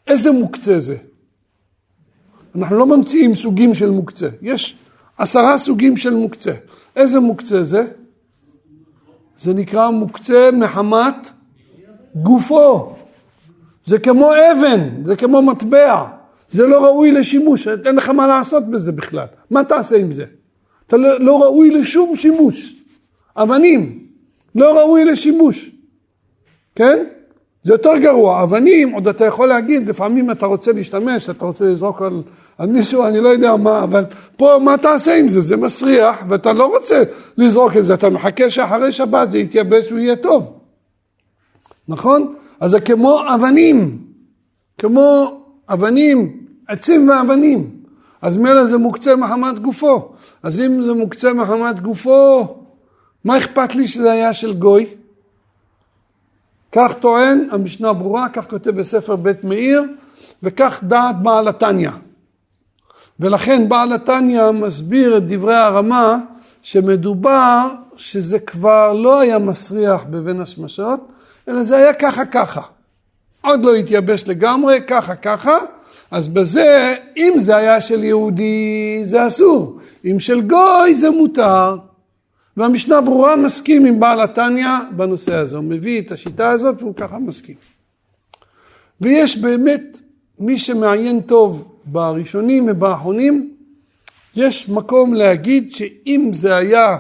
איזה מוקצה זה? אנחנו לא ממציאים סוגים של מוקצה, יש עשרה סוגים של מוקצה. איזה מוקצה זה? זה נקרא מוקצה מחמת גופו. זה כמו אבן, זה כמו מטבע, זה לא ראוי לשימוש, אין לך מה לעשות בזה בכלל. מה תעשה עם זה? אתה לא, לא ראוי לשום שימוש. אבנים, לא ראוי לשימוש, כן? זה יותר גרוע, אבנים, עוד אתה יכול להגיד, לפעמים אתה רוצה להשתמש, אתה רוצה לזרוק על, על מישהו, אני לא יודע מה, אבל פה מה תעשה עם זה? זה מסריח, ואתה לא רוצה לזרוק את זה, אתה מחכה שאחרי שבת זה יתייבש ויהיה טוב, נכון? אז זה כמו אבנים, כמו אבנים, עצים ואבנים, אז מילא זה מוקצה מחמת גופו, אז אם זה מוקצה מחמת גופו, מה אכפת לי שזה היה של גוי? כך טוען המשנה ברורה, כך כותב בספר בית מאיר, וכך דעת בעל התניא. ולכן בעל התניא מסביר את דברי הרמה שמדובר שזה כבר לא היה מסריח בבין השמשות, אלא זה היה ככה ככה. עוד לא התייבש לגמרי, ככה ככה, אז בזה, אם זה היה של יהודי, זה אסור. אם של גוי, זה מותר. והמשנה ברורה מסכים עם בעל התניא בנושא הזה, הוא מביא את השיטה הזאת והוא ככה מסכים. ויש באמת, מי שמעיין טוב בראשונים ובאחרונים, יש מקום להגיד שאם זה היה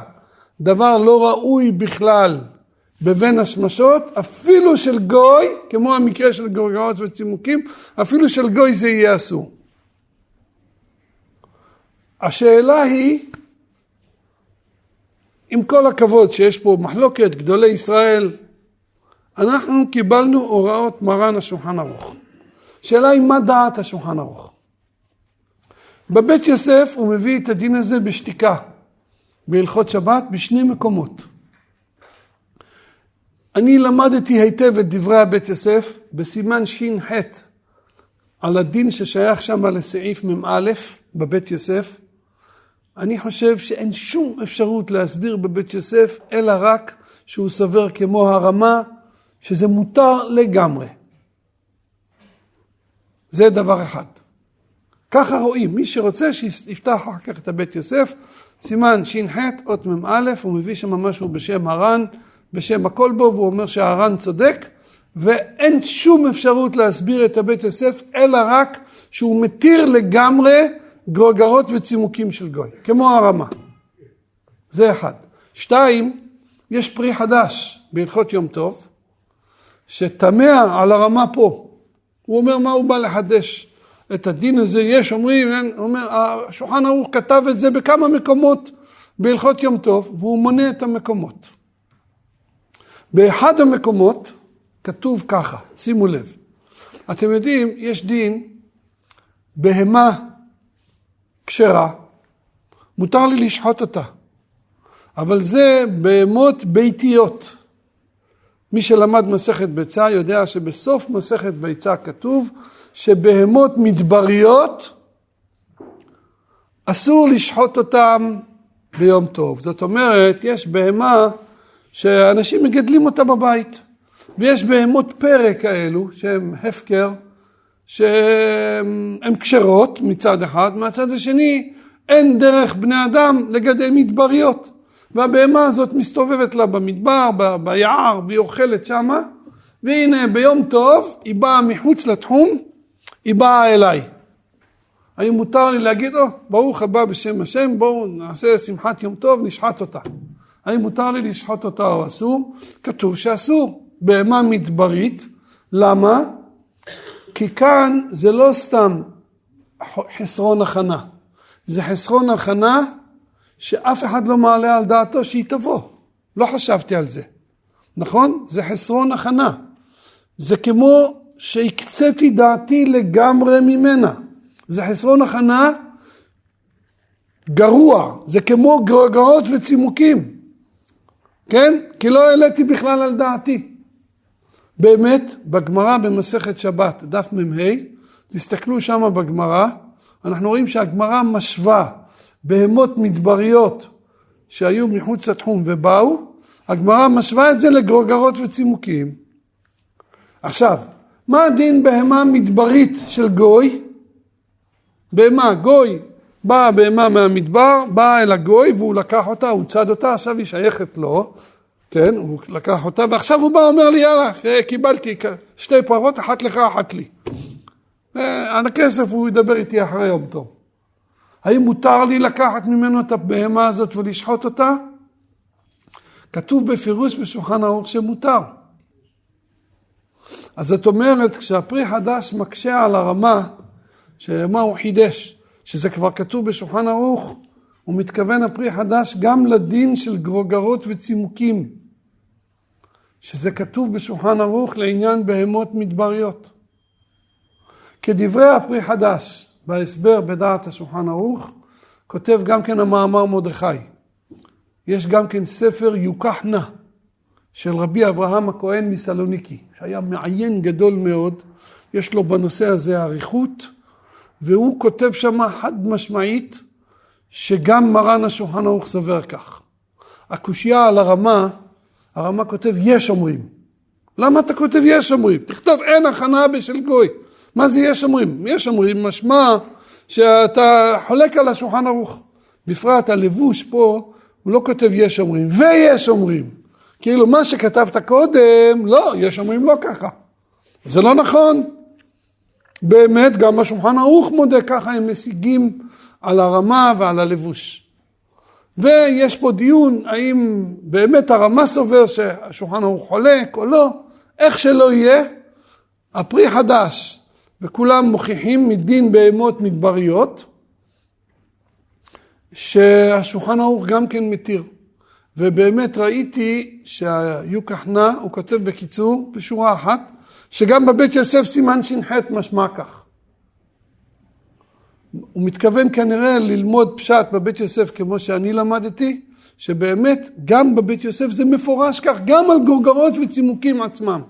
דבר לא ראוי בכלל בבין השמשות, אפילו של גוי, כמו המקרה של גורגרות וצימוקים, אפילו של גוי זה יהיה אסור. השאלה היא, עם כל הכבוד שיש פה מחלוקת גדולי ישראל, אנחנו קיבלנו הוראות מרן השולחן ערוך. שאלה היא מה דעת השולחן ערוך. בבית יוסף הוא מביא את הדין הזה בשתיקה, בהלכות שבת, בשני מקומות. אני למדתי היטב את דברי הבית יוסף בסימן ש"ח על הדין ששייך שם לסעיף מ"א בבית יוסף. אני חושב שאין שום אפשרות להסביר בבית יוסף, אלא רק שהוא סובר כמו הרמה, שזה מותר לגמרי. זה דבר אחד. ככה רואים, מי שרוצה שיפתח אחר כך את הבית יוסף, סימן ש"ח, אות מ"א, הוא מביא שם משהו בשם הר"ן, בשם הכל בו, והוא אומר שהר"ן צודק, ואין שום אפשרות להסביר את הבית יוסף, אלא רק שהוא מתיר לגמרי גרגרות וצימוקים של גוי, כמו הרמה. זה אחד. שתיים, יש פרי חדש בהלכות יום טוב, שתמה על הרמה פה. הוא אומר מה הוא בא לחדש. את הדין הזה יש, אומרים, אין, אומר, השולחן ערוך כתב את זה בכמה מקומות בהלכות יום טוב, והוא מונה את המקומות. באחד המקומות כתוב ככה, שימו לב, אתם יודעים, יש דין, בהמה כשרה, מותר לי לשחוט אותה, אבל זה בהמות ביתיות. מי שלמד מסכת ביצה יודע שבסוף מסכת ביצה כתוב שבהמות מדבריות אסור לשחוט אותם ביום טוב. זאת אומרת, יש בהמה שאנשים מגדלים אותה בבית, ויש בהמות פרא כאלו שהן הפקר, שהן כשרות מצד אחד, מהצד השני אין דרך בני אדם לגדל מדבריות. והבהמה הזאת מסתובבת לה במדבר, ב- ביער, והיא אוכלת שמה, והנה ביום טוב היא באה מחוץ לתחום, היא באה אליי. האם מותר לי להגיד, או, ברוך הבא בשם השם, בואו נעשה שמחת יום טוב, נשחט אותה. האם מותר לי לשחוט אותה או אסור? כתוב שאסור. בהמה מדברית, למה? כי כאן זה לא סתם חסרון הכנה, זה חסרון הכנה שאף אחד לא מעלה על דעתו שהיא תבוא. לא חשבתי על זה, נכון? זה חסרון הכנה. זה כמו שהקציתי דעתי לגמרי ממנה. זה חסרון הכנה גרוע, זה כמו גרוגרות וצימוקים, כן? כי לא העליתי בכלל על דעתי. באמת, בגמרא במסכת שבת, דף מ"ה, תסתכלו שם בגמרא, אנחנו רואים שהגמרא משווה בהמות מדבריות שהיו מחוץ לתחום ובאו, הגמרא משווה את זה לגרוגרות וצימוקים. עכשיו, מה הדין בהמה מדברית של גוי? בהמה, גוי, באה בהמה מהמדבר, באה אל הגוי והוא לקח אותה, הוא צד אותה, עכשיו היא שייכת לו, כן, הוא לקח אותה ועכשיו הוא בא אומר לי יאללה, קיבלתי שתי פרות, אחת לך, אחת לי. על הכסף הוא ידבר איתי אחרי יום טוב. האם מותר לי לקחת ממנו את הבהמה הזאת ולשחוט אותה? כתוב בפירוש בשולחן ערוך שמותר. אז זאת אומרת, כשהפרי חדש מקשה על הרמה, שמה הוא חידש, שזה כבר כתוב בשולחן ערוך, הוא מתכוון הפרי חדש גם לדין של גרוגרות וצימוקים, שזה כתוב בשולחן ערוך לעניין בהמות מדבריות. כדברי הפרי חדש, בהסבר בדעת השולחן ערוך, כותב גם כן המאמר מרדכי. יש גם כן ספר יוקח נא של רבי אברהם הכהן מסלוניקי, שהיה מעיין גדול מאוד, יש לו בנושא הזה אריכות, והוא כותב שם חד משמעית שגם מרן השולחן ערוך סובר כך. הקושייה על הרמה, הרמה כותב יש אומרים. למה אתה כותב יש אומרים? תכתוב אין הכנה בשל גוי. מה זה יש אומרים? יש אומרים משמע שאתה חולק על השולחן ערוך. בפרט הלבוש פה, הוא לא כותב יש אומרים, ויש אומרים. כאילו מה שכתבת קודם, לא, יש אומרים לא ככה. זה לא נכון. באמת, גם השולחן ערוך מודה ככה, הם משיגים על הרמה ועל הלבוש. ויש פה דיון האם באמת הרמה סובר שהשולחן ערוך חולק או לא, איך שלא יהיה, הפרי חדש וכולם מוכיחים מדין בהמות מדבריות, שהשולחן ערוך גם כן מתיר. ובאמת ראיתי שהיוקחנה, הוא כותב בקיצור, בשורה אחת, שגם בבית יוסף סימן ש"ח משמע כך. הוא מתכוון כנראה ללמוד פשט בבית יוסף כמו שאני למדתי, שבאמת גם בבית יוסף זה מפורש כך, גם על גורגרות וצימוקים עצמם.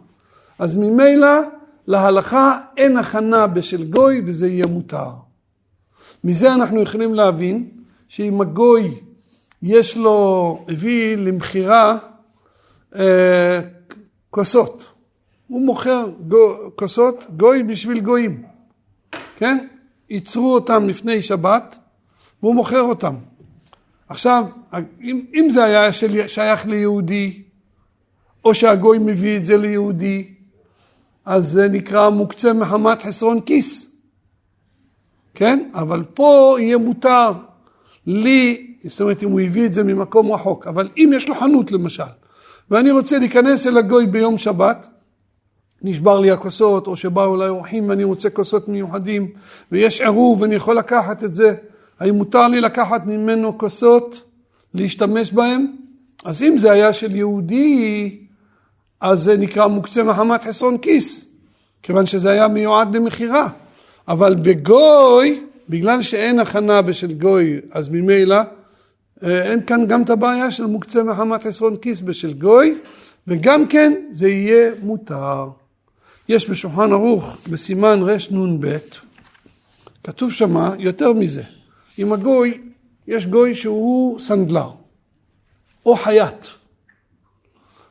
אז ממילא להלכה אין הכנה בשל גוי וזה יהיה מותר. מזה אנחנו יכולים להבין שאם הגוי יש לו, הביא למכירה אה, כוסות, הוא מוכר גו, כוסות גוי בשביל גויים, כן? ייצרו אותם לפני שבת והוא מוכר אותם. עכשיו, אם, אם זה היה שייך ליהודי, או שהגוי מביא את זה ליהודי, אז זה נקרא מוקצה מחמת חסרון כיס. כן? אבל פה יהיה מותר לי, זאת אומרת אם הוא הביא את זה ממקום רחוק, אבל אם יש לו חנות למשל, ואני רוצה להיכנס אל הגוי ביום שבת, נשבר לי הכוסות, או שבאו אליי אורחים ואני רוצה כוסות מיוחדים, ויש עירוב ואני יכול לקחת את זה, האם מותר לי לקחת ממנו כוסות להשתמש בהם? אז אם זה היה של יהודי, אז זה נקרא מוקצה מחמת חסרון כיס, כיוון שזה היה מיועד למכירה. אבל בגוי, בגלל שאין הכנה בשל גוי, אז ממילא אה, אין כאן גם את הבעיה של מוקצה מחמת חסרון כיס בשל גוי, וגם כן זה יהיה מותר. יש בשולחן ערוך בסימן רנ"ב, כתוב שמה יותר מזה, עם הגוי, יש גוי שהוא סנדלר, או חייט,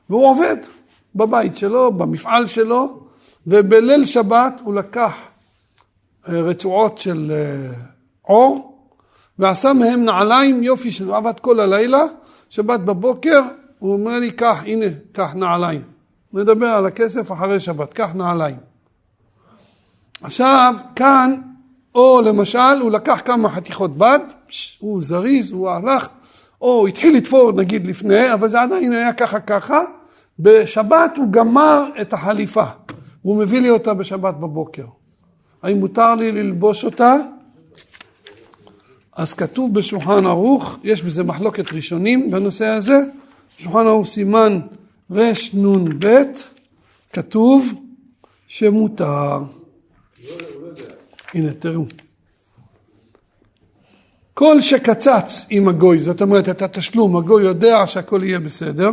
והוא עובד בבית שלו, במפעל שלו, ובליל שבת הוא לקח אה, רצועות של אה, עור, ועשה מהם נעליים יופי שהוא עבד כל הלילה, שבת בבוקר הוא אומר לי, קח, הנה, קח נעליים. נדבר על הכסף אחרי שבת, קח נעליים. עכשיו, כאן, או למשל, הוא לקח כמה חתיכות בד, הוא זריז, הוא הלך, או הוא התחיל לתפור נגיד לפני, אבל זה עדיין היה ככה ככה, בשבת הוא גמר את החליפה, והוא מביא לי אותה בשבת בבוקר. האם מותר לי ללבוש אותה? אז כתוב בשולחן ערוך, יש בזה מחלוקת ראשונים בנושא הזה, שולחן ערוך סימן רנ"ב, כתוב שמותר. הנה תראו. כל שקצץ עם הגוי, זאת אומרת את התשלום, הגוי יודע שהכל יהיה בסדר,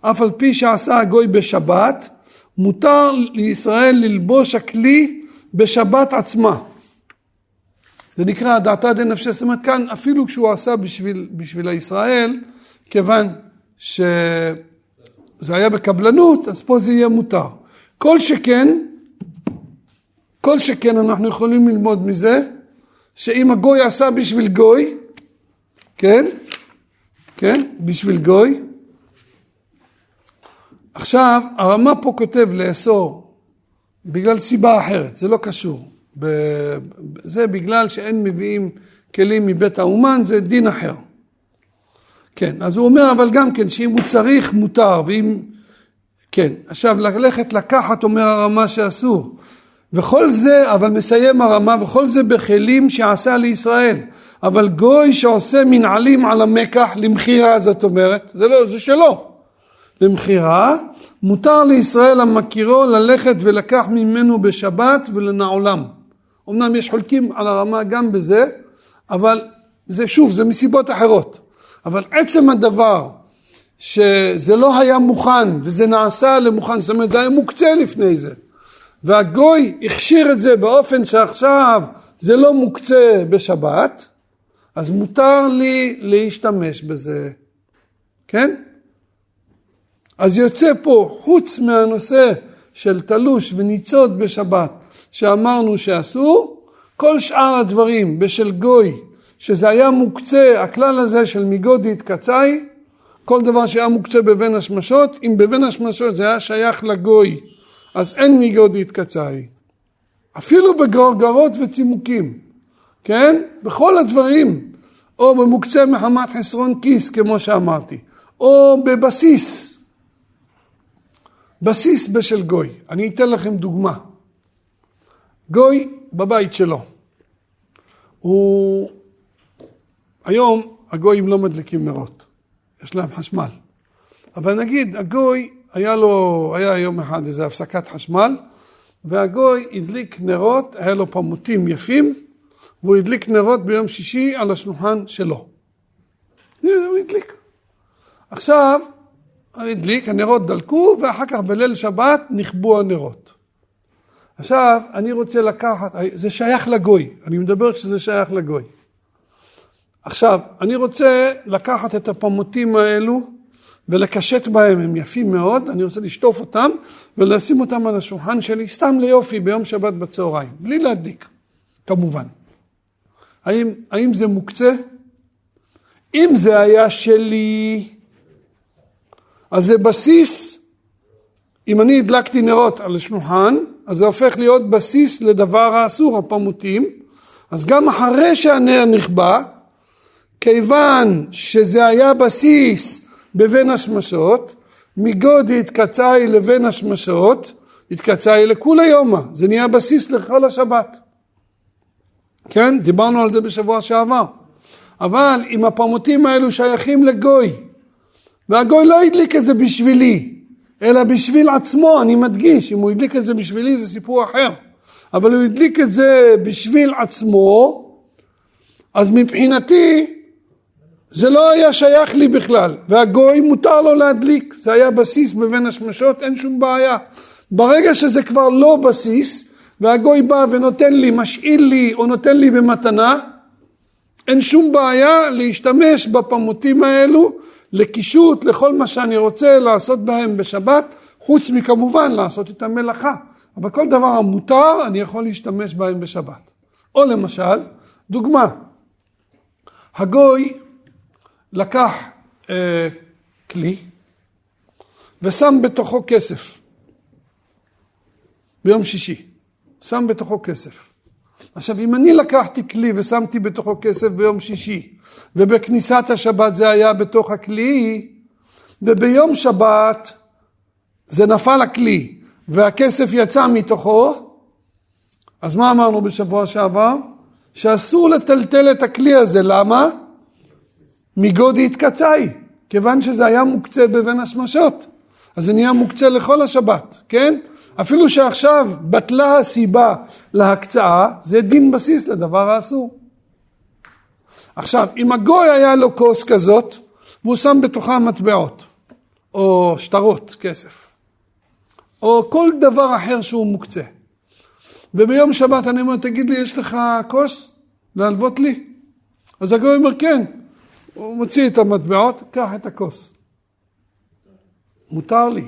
אף על פי שעשה הגוי בשבת, מותר לישראל ללבוש הכלי בשבת עצמה. זה נקרא דעתא דנפשי, זאת אומרת כאן אפילו כשהוא עשה בשביל, בשביל הישראל, כיוון שזה היה בקבלנות, אז פה זה יהיה מותר. כל שכן, כל שכן אנחנו יכולים ללמוד מזה, שאם הגוי עשה בשביל גוי, כן, כן, בשביל גוי, עכשיו הרמה פה כותב לאסור בגלל סיבה אחרת, זה לא קשור. זה בגלל שאין מביאים כלים מבית האומן, זה דין אחר. כן, אז הוא אומר אבל גם כן שאם הוא צריך מותר ואם... כן, עכשיו ללכת לקחת אומר הרמה שאסור. וכל זה, אבל מסיים הרמה, וכל זה בכלים שעשה לישראל. אבל גוי שעושה מנעלים על המקח למכירה, זאת אומרת, זה לא, זה שלו. למכירה, מותר לישראל המכירו ללכת ולקח ממנו בשבת ולנעולם. אמנם יש חולקים על הרמה גם בזה, אבל זה שוב, זה מסיבות אחרות. אבל עצם הדבר שזה לא היה מוכן וזה נעשה למוכן, זאת אומרת זה היה מוקצה לפני זה. והגוי הכשיר את זה באופן שעכשיו זה לא מוקצה בשבת, אז מותר לי להשתמש בזה, כן? אז יוצא פה, חוץ מהנושא של תלוש וניצוד בשבת, שאמרנו שאסור, כל שאר הדברים בשל גוי, שזה היה מוקצה, הכלל הזה של מגודית קצאי, כל דבר שהיה מוקצה בבין השמשות, אם בבין השמשות זה היה שייך לגוי, אז אין מגודית קצאי. אפילו בגרגרות וצימוקים, כן? בכל הדברים, או במוקצה מחמת חסרון כיס, כמו שאמרתי, או בבסיס, בסיס בשל גוי. אני אתן לכם דוגמה. גוי בבית שלו. הוא... היום הגויים לא מדליקים נרות, יש להם חשמל. אבל נגיד הגוי, היה לו, היה יום אחד איזו הפסקת חשמל, והגוי הדליק נרות, היה לו פמוטים יפים, והוא הדליק נרות ביום שישי על השולחן שלו. הוא הדליק. עכשיו, הדליק, הנרות דלקו, ואחר כך בליל שבת נכבו הנרות. עכשיו, אני רוצה לקחת, זה שייך לגוי, אני מדבר כשזה שייך לגוי. עכשיו, אני רוצה לקחת את הפמוטים האלו ולקשט בהם, הם יפים מאוד, אני רוצה לשטוף אותם ולשים אותם על השולחן שלי, סתם ליופי, ביום שבת בצהריים, בלי להדליק, כמובן. האם, האם זה מוקצה? אם זה היה שלי, אז זה בסיס, אם אני הדלקתי נרות על השולחן, אז זה הופך להיות בסיס לדבר האסור, הפמוטים. אז גם אחרי שהנר נכבה, כיוון שזה היה בסיס בבין השמשות, מגודי התקצאי לבין השמשות, התקצאי לכולי יומא, זה נהיה בסיס לכל השבת. כן, דיברנו על זה בשבוע שעבר. אבל אם הפרמוטים האלו שייכים לגוי, והגוי לא הדליק את זה בשבילי, אלא בשביל עצמו, אני מדגיש, אם הוא הדליק את זה בשבילי זה סיפור אחר, אבל הוא הדליק את זה בשביל עצמו, אז מבחינתי זה לא היה שייך לי בכלל, והגוי מותר לו להדליק, זה היה בסיס בבין השמשות, אין שום בעיה. ברגע שזה כבר לא בסיס, והגוי בא ונותן לי, משאיל לי או נותן לי במתנה, אין שום בעיה להשתמש בפמוטים האלו לקישוט, לכל מה שאני רוצה לעשות בהם בשבת, חוץ מכמובן לעשות איתם מלאכה. אבל כל דבר המותר, אני יכול להשתמש בהם בשבת. או למשל, דוגמה, הגוי לקח אה, כלי ושם בתוכו כסף ביום שישי, שם בתוכו כסף. עכשיו אם אני לקחתי כלי ושמתי בתוכו כסף ביום שישי ובכניסת השבת זה היה בתוך הכלי וביום שבת זה נפל הכלי והכסף יצא מתוכו אז מה אמרנו בשבוע שעבר? שאסור לטלטל את הכלי הזה, למה? מגודי התקצאי, כיוון שזה היה מוקצה בבין השמשות, אז זה נהיה מוקצה לכל השבת, כן? אפילו שעכשיו בטלה הסיבה להקצאה, זה דין בסיס לדבר האסור. עכשיו, אם הגוי היה לו כוס כזאת, והוא שם בתוכה מטבעות, או שטרות, כסף, או כל דבר אחר שהוא מוקצה, וביום שבת אני אומר, תגיד לי, יש לך כוס להלוות לי? אז הגוי אומר, כן. הוא מוציא את המטבעות, קח את הכוס. מותר לי.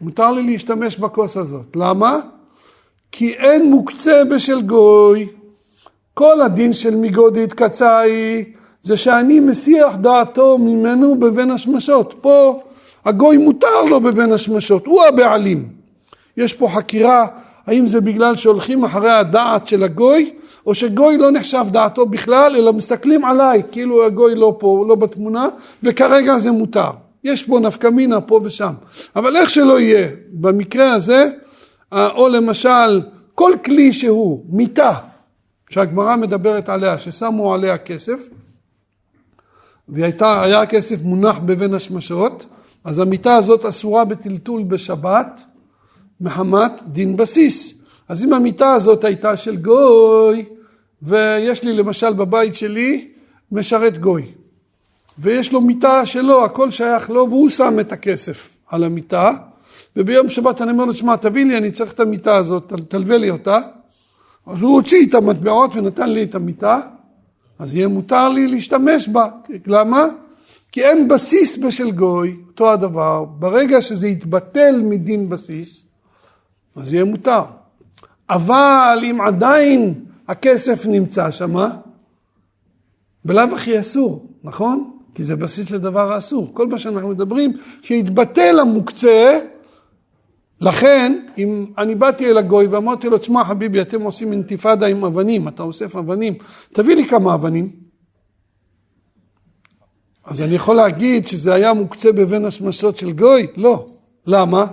מותר לי להשתמש בכוס הזאת. למה? כי אין מוקצה בשל גוי. כל הדין של מגודי התקצאי זה שאני מסיח דעתו ממנו בבין השמשות. פה הגוי מותר לו בבין השמשות, הוא הבעלים. יש פה חקירה האם זה בגלל שהולכים אחרי הדעת של הגוי, או שגוי לא נחשב דעתו בכלל, אלא מסתכלים עליי, כאילו הגוי לא פה, לא בתמונה, וכרגע זה מותר. יש פה נפקא מינה פה ושם. אבל איך שלא יהיה, במקרה הזה, או למשל, כל כלי שהוא, מיטה, שהגמרא מדברת עליה, ששמו עליה כסף, והיה כסף מונח בבין השמשות, אז המיטה הזאת אסורה בטלטול בשבת, מחמת דין בסיס. אז אם המיטה הזאת הייתה של גוי, ויש לי למשל בבית שלי משרת גוי, ויש לו מיטה שלו, הכל שייך לו, והוא שם את הכסף על המיטה, וביום שבת אני אומר לו, שמע, תביא לי, אני צריך את המיטה הזאת, תלווה לי אותה. אז הוא הוציא את המטבעות ונתן לי את המיטה, אז יהיה מותר לי להשתמש בה. למה? כי אין בסיס בשל גוי, אותו הדבר. ברגע שזה יתבטל מדין בסיס, אז יהיה מותר. אבל אם עדיין הכסף נמצא שם, בלאו הכי אסור, נכון? כי זה בסיס לדבר האסור. כל מה שאנחנו מדברים, שיתבטל המוקצה, לכן, אם אני באתי אל הגוי ואמרתי לו, תשמע חביבי, אתם עושים אינתיפאדה עם אבנים, אתה אוסף אבנים, תביא לי כמה אבנים. אז אני יכול להגיד שזה היה מוקצה בבין השמשות של גוי? לא. למה?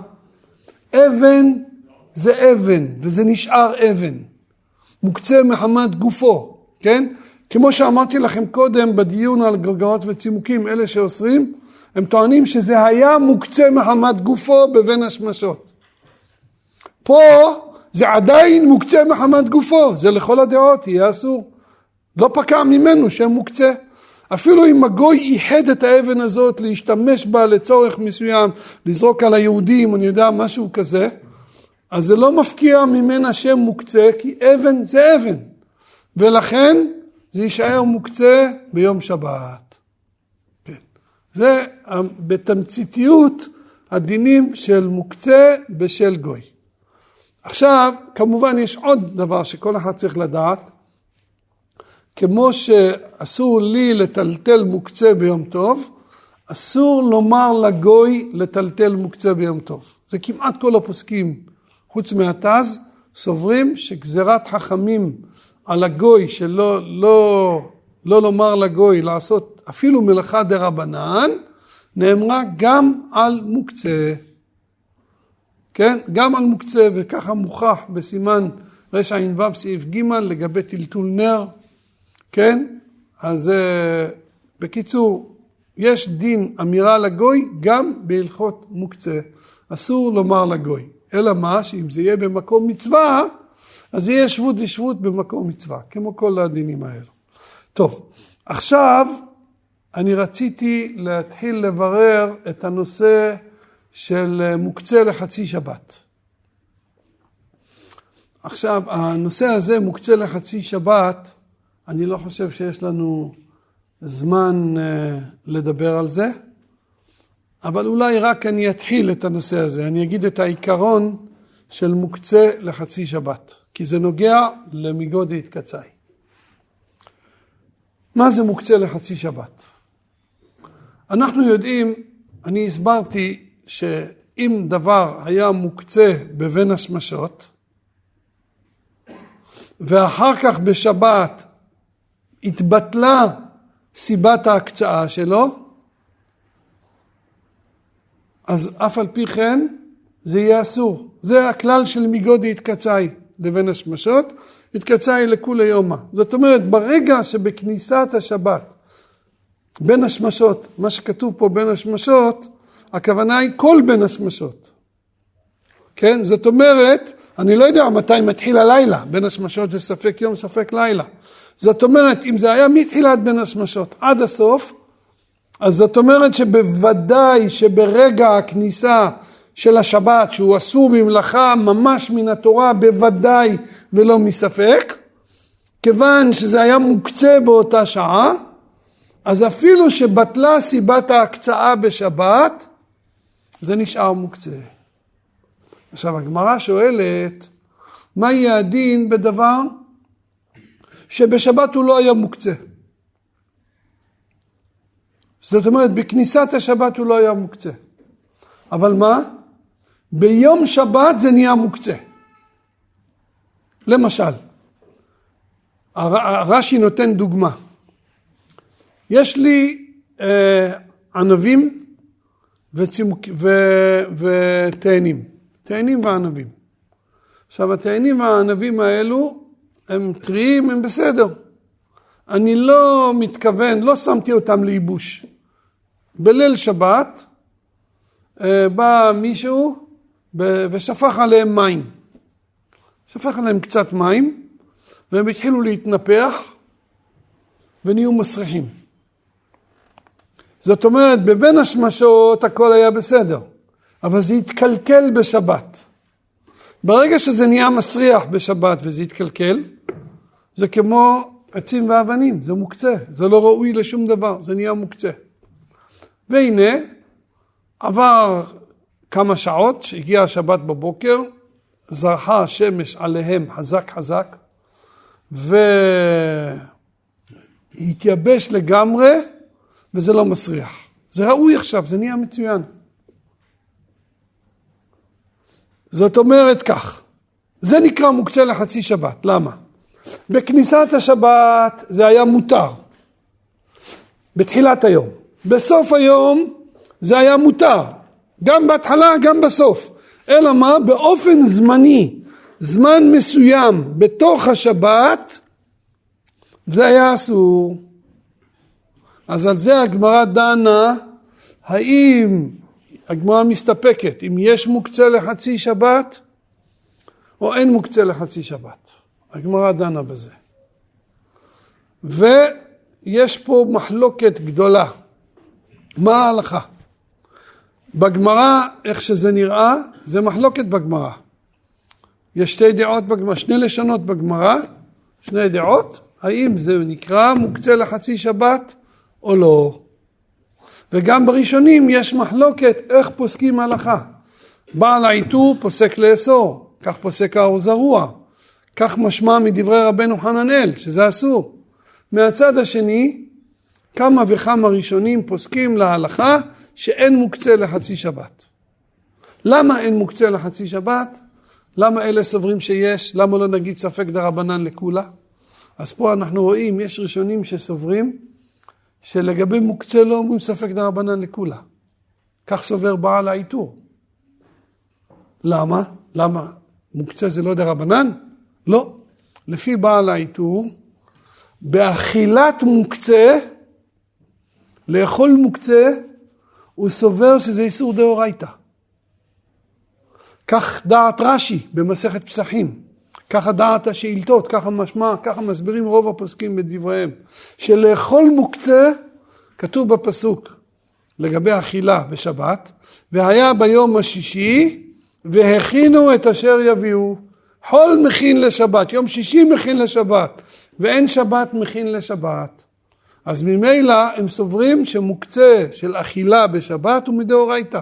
אבן זה אבן, וזה נשאר אבן. מוקצה מחמת גופו, כן? כמו שאמרתי לכם קודם בדיון על גרגרות וצימוקים, אלה שאוסרים, הם טוענים שזה היה מוקצה מחמת גופו בבין השמשות. פה זה עדיין מוקצה מחמת גופו, זה לכל הדעות יהיה אסור. לא פקע ממנו שם מוקצה. אפילו אם הגוי איחד את האבן הזאת להשתמש בה לצורך מסוים, לזרוק על היהודים, אני יודע, משהו כזה, אז זה לא מפקיע ממנה שם מוקצה, כי אבן זה אבן, ולכן זה יישאר מוקצה ביום שבת. כן. זה בתמציתיות הדינים של מוקצה בשל גוי. עכשיו, כמובן יש עוד דבר שכל אחד צריך לדעת, כמו שאסור לי לטלטל מוקצה ביום טוב, אסור לומר לגוי לטלטל מוקצה ביום טוב. זה כמעט כל הפוסקים חוץ מהתז, סוברים שגזירת חכמים על הגוי שלא לא, לא לומר לגוי לעשות אפילו מלאכה דה רבנן, נאמרה גם על מוקצה. כן? גם על מוקצה, וככה מוכח בסימן רע"ו סעיף ג' לגבי טלטול נר, כן? אז אה, בקיצור, יש דין אמירה לגוי גם בהלכות מוקצה. אסור לומר לגוי. אלא מה? שאם זה יהיה במקום מצווה, אז יהיה שבות לשבות במקום מצווה, כמו כל הדינים האלו. טוב, עכשיו אני רציתי להתחיל לברר את הנושא של מוקצה לחצי שבת. עכשיו, הנושא הזה מוקצה לחצי שבת, אני לא חושב שיש לנו זמן אה, לדבר על זה, אבל אולי רק אני אתחיל את הנושא הזה, אני אגיד את העיקרון של מוקצה לחצי שבת, כי זה נוגע למיגודי התקצאי. מה זה מוקצה לחצי שבת? אנחנו יודעים, אני הסברתי שאם דבר היה מוקצה בבין השמשות, ואחר כך בשבת התבטלה סיבת ההקצאה שלו, אז אף על פי כן זה יהיה אסור. זה הכלל של מיגודי התקצאי לבין השמשות, התקצאי לכולי יומא. זאת אומרת, ברגע שבכניסת השבת בין השמשות, מה שכתוב פה בין השמשות, הכוונה היא כל בין השמשות. כן? זאת אומרת, אני לא יודע מתי מתחיל הלילה, בין השמשות זה ספק יום, ספק לילה. זאת אומרת, אם זה היה מתחילת בין השמשות עד הסוף, אז זאת אומרת שבוודאי שברגע הכניסה של השבת, שהוא אסור במלאכה ממש מן התורה, בוודאי ולא מספק, כיוון שזה היה מוקצה באותה שעה, אז אפילו שבטלה סיבת ההקצאה בשבת, זה נשאר מוקצה. עכשיו הגמרא שואלת, מה יהיה הדין בדבר שבשבת הוא לא היה מוקצה? זאת אומרת, בכניסת השבת הוא לא היה מוקצה. אבל מה? ביום שבת זה נהיה מוקצה. למשל, רש"י נותן דוגמה. יש לי אה, ענבים וצימוק, ו, ותאנים, תאנים וענבים. עכשיו התאנים והענבים האלו הם טריים, הם בסדר. אני לא מתכוון, לא שמתי אותם לייבוש. בליל שבת אה, בא מישהו ושפך עליהם מים. שפך עליהם קצת מים והם התחילו להתנפח ונהיו מסריחים. זאת אומרת, בבין השמשות הכל היה בסדר, אבל זה התקלקל בשבת. ברגע שזה נהיה מסריח בשבת וזה התקלקל, זה כמו עצים ואבנים, זה מוקצה, זה לא ראוי לשום דבר, זה נהיה מוקצה. והנה, עבר כמה שעות, שהגיעה השבת בבוקר, זרחה השמש עליהם חזק חזק, והתייבש לגמרי, וזה לא מסריח. זה ראוי עכשיו, זה נהיה מצוין. זאת אומרת כך, זה נקרא מוקצה לחצי שבת, למה? בכניסת השבת זה היה מותר, בתחילת היום. בסוף היום זה היה מותר, גם בהתחלה, גם בסוף. אלא מה? באופן זמני, זמן מסוים בתוך השבת, זה היה אסור. אז על זה הגמרא דנה, האם הגמרא מסתפקת, אם יש מוקצה לחצי שבת, או אין מוקצה לחצי שבת. הגמרא דנה בזה. ויש פה מחלוקת גדולה. מה ההלכה? בגמרא, איך שזה נראה, זה מחלוקת בגמרא. יש שתי דעות בגמרא, שני לשונות בגמרא, שני דעות, האם זה נקרא מוקצה לחצי שבת או לא. וגם בראשונים יש מחלוקת איך פוסקים הלכה. בעל העיטור פוסק לאסור, כך פוסק האור זרוע, כך משמע מדברי רבנו חננאל, שזה אסור. מהצד השני, כמה וכמה ראשונים פוסקים להלכה שאין מוקצה לחצי שבת. למה אין מוקצה לחצי שבת? למה אלה סוברים שיש? למה לא נגיד ספק דרבנן לכולה? אז פה אנחנו רואים, יש ראשונים שסוברים שלגבי מוקצה לא אומרים ספק דרבנן לכולה. כך סובר בעל העיטור. למה? למה? מוקצה זה לא דרבנן? לא. לפי בעל העיטור, באכילת מוקצה, לאכול מוקצה, הוא סובר שזה איסור דאורייתא. כך דעת רש"י במסכת פסחים, ככה דעת השאילתות, ככה משמע, ככה מסבירים רוב הפוסקים בדבריהם, שלאכול מוקצה, כתוב בפסוק לגבי אכילה בשבת, והיה ביום השישי והכינו את אשר יביאו. חול מכין לשבת, יום שישי מכין לשבת, ואין שבת מכין לשבת. אז ממילא הם סוברים שמוקצה של אכילה בשבת הוא מדאורייתא.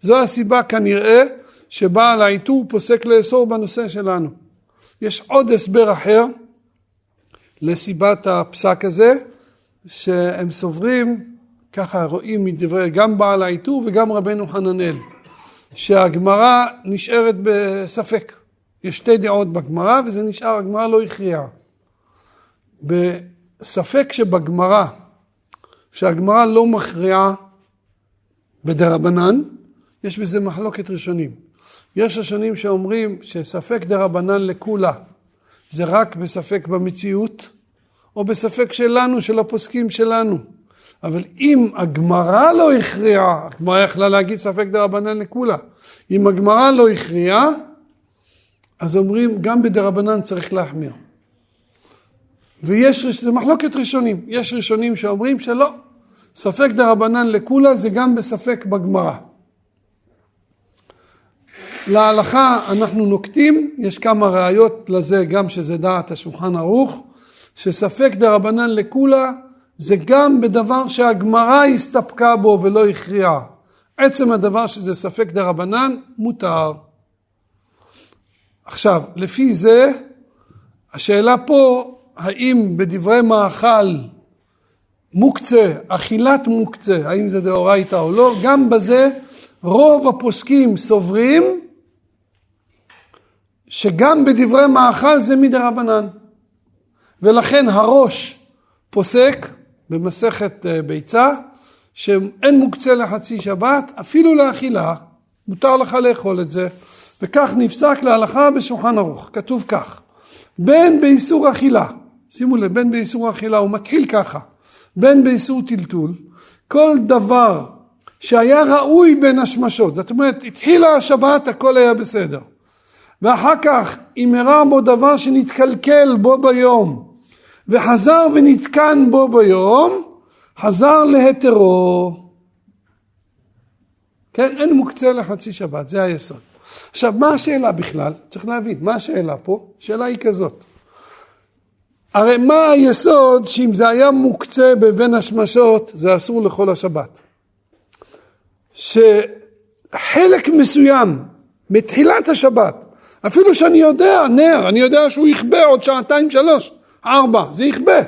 זו הסיבה כנראה שבעל העיטור פוסק לאסור בנושא שלנו. יש עוד הסבר אחר לסיבת הפסק הזה, שהם סוברים, ככה רואים מדברי גם בעל העיטור וגם רבנו חננאל, שהגמרא נשארת בספק. יש שתי דעות בגמרא וזה נשאר, הגמרא לא הכריעה. בספק שבגמרא, שהגמרא לא מכריעה בדרבנן, יש בזה מחלוקת ראשונים. יש ראשונים שאומרים שספק דרבנן לקולה זה רק בספק במציאות, או בספק שלנו, של הפוסקים שלנו. אבל אם הגמרא לא הכריעה, הגמרא יכלה להגיד ספק דרבנן לקולה. אם הגמרא לא הכריעה, אז אומרים גם בדרבנן צריך להחמיר. ויש, זה מחלוקת ראשונים, יש ראשונים שאומרים שלא, ספק דרבנן לקולה זה גם בספק בגמרא. להלכה אנחנו נוקטים, יש כמה ראיות לזה גם שזה דעת השולחן ערוך, שספק דרבנן לקולה זה גם בדבר שהגמרא הסתפקה בו ולא הכריעה. עצם הדבר שזה ספק דרבנן מותר. עכשיו, לפי זה, השאלה פה, האם בדברי מאכל מוקצה, אכילת מוקצה, האם זה דאורייתא או לא, גם בזה רוב הפוסקים סוברים שגם בדברי מאכל זה מדרבנן. ולכן הראש פוסק במסכת אה, ביצה, שאין מוקצה לחצי שבת, אפילו לאכילה, מותר לך לאכול את זה. וכך נפסק להלכה בשולחן ערוך, כתוב כך, בין באיסור אכילה, שימו לב, בין באיסור אכילה, הוא מתחיל ככה, בין באיסור טלטול, כל דבר שהיה ראוי בין השמשות, זאת אומרת, התחילה השבת, הכל היה בסדר. ואחר כך, אם אירע בו דבר שנתקלקל בו ביום, וחזר ונתקן בו ביום, חזר להיתרו. כן, אין מוקצה לחצי שבת, זה היסוד. עכשיו, מה השאלה בכלל? צריך להבין, מה השאלה פה? השאלה היא כזאת. הרי מה היסוד שאם זה היה מוקצה בבין השמשות, זה אסור לכל השבת? שחלק מסוים מתחילת השבת, אפילו שאני יודע, נר, אני יודע שהוא יכבה עוד שעתיים שלוש, ארבע, זה יכבה.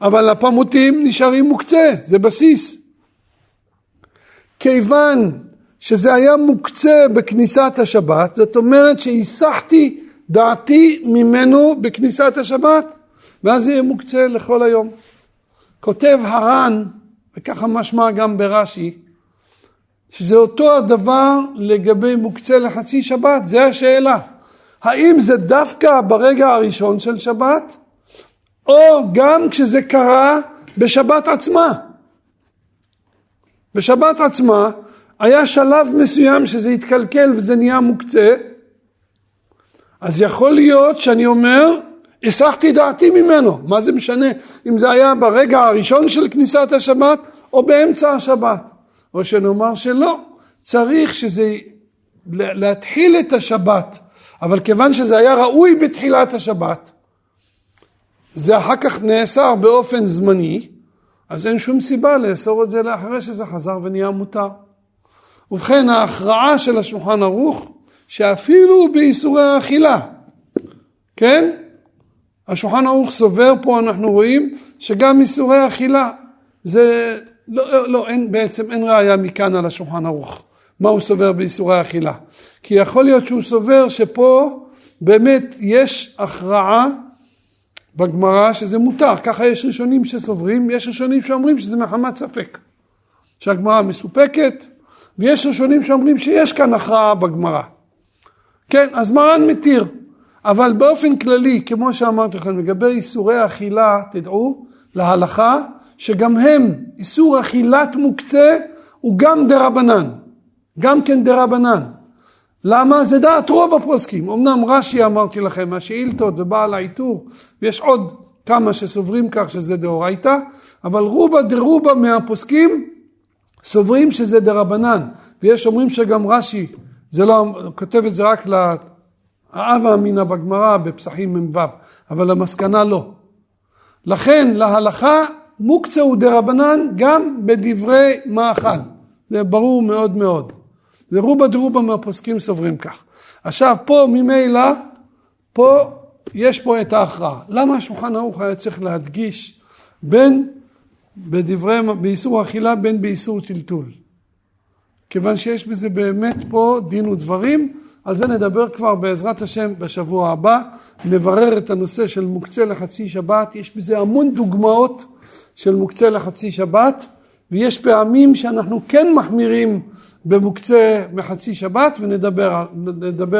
אבל הפמוטים נשארים מוקצה, זה בסיס. כיוון שזה היה מוקצה בכניסת השבת, זאת אומרת שהיסחתי דעתי ממנו בכניסת השבת, ואז יהיה מוקצה לכל היום. כותב הר"ן, וככה משמע גם ברש"י, שזה אותו הדבר לגבי מוקצה לחצי שבת, זה השאלה. האם זה דווקא ברגע הראשון של שבת, או גם כשזה קרה בשבת עצמה? בשבת עצמה היה שלב מסוים שזה התקלקל וזה נהיה מוקצה, אז יכול להיות שאני אומר, הסחתי דעתי ממנו, מה זה משנה אם זה היה ברגע הראשון של כניסת השבת או באמצע השבת, או שנאמר שלא, צריך שזה, להתחיל את השבת, אבל כיוון שזה היה ראוי בתחילת השבת, זה אחר כך נאסר באופן זמני, אז אין שום סיבה לאסור את זה לאחרי שזה חזר ונהיה מותר. ובכן ההכרעה של השולחן ערוך שאפילו באיסורי האכילה, כן? השולחן ערוך סובר פה אנחנו רואים שגם איסורי אכילה זה לא, לא, לא אין, בעצם אין ראיה מכאן על השולחן ערוך. מה הוא סובר באיסורי אכילה כי יכול להיות שהוא סובר שפה באמת יש הכרעה בגמרא שזה מותר. ככה יש ראשונים שסוברים יש ראשונים שאומרים שזה מחמת ספק. שהגמרא מסופקת ויש ראשונים שאומרים שיש כאן הכרעה בגמרא. כן, אז מרן מתיר. אבל באופן כללי, כמו שאמרתי לכם, לגבי איסורי אכילה, תדעו, להלכה, שגם הם, איסור אכילת מוקצה הוא גם דרבנן, גם כן דרבנן. למה? זה דעת רוב הפוסקים. אמנם רש"י אמרתי לכם, השאילתות ובעל העיטור, ויש עוד כמה שסוברים כך שזה דאורייתא, אבל רובה דרובה מהפוסקים סוברים שזה דרבנן, ויש אומרים שגם רש"י, זה לא, כותב את זה רק להווא אמינא בגמרא בפסחים מ"ו, אבל למסקנה לא. לכן להלכה מוקצה הוא דרבנן גם בדברי מאכל, זה ברור מאוד מאוד. זה רובה דרובה מהפוסקים סוברים כך. עכשיו פה ממילא, פה יש פה את ההכרעה. למה השולחן ערוך היה צריך להדגיש בין בדברי, באיסור אכילה בין באיסור טלטול? כיוון שיש בזה באמת פה דין ודברים, על זה נדבר כבר בעזרת השם בשבוע הבא, נברר את הנושא של מוקצה לחצי שבת, יש בזה המון דוגמאות של מוקצה לחצי שבת, ויש פעמים שאנחנו כן מחמירים במוקצה מחצי שבת ונדבר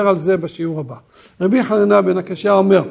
על, על זה בשיעור הבא. רבי חננה בן הקשה אומר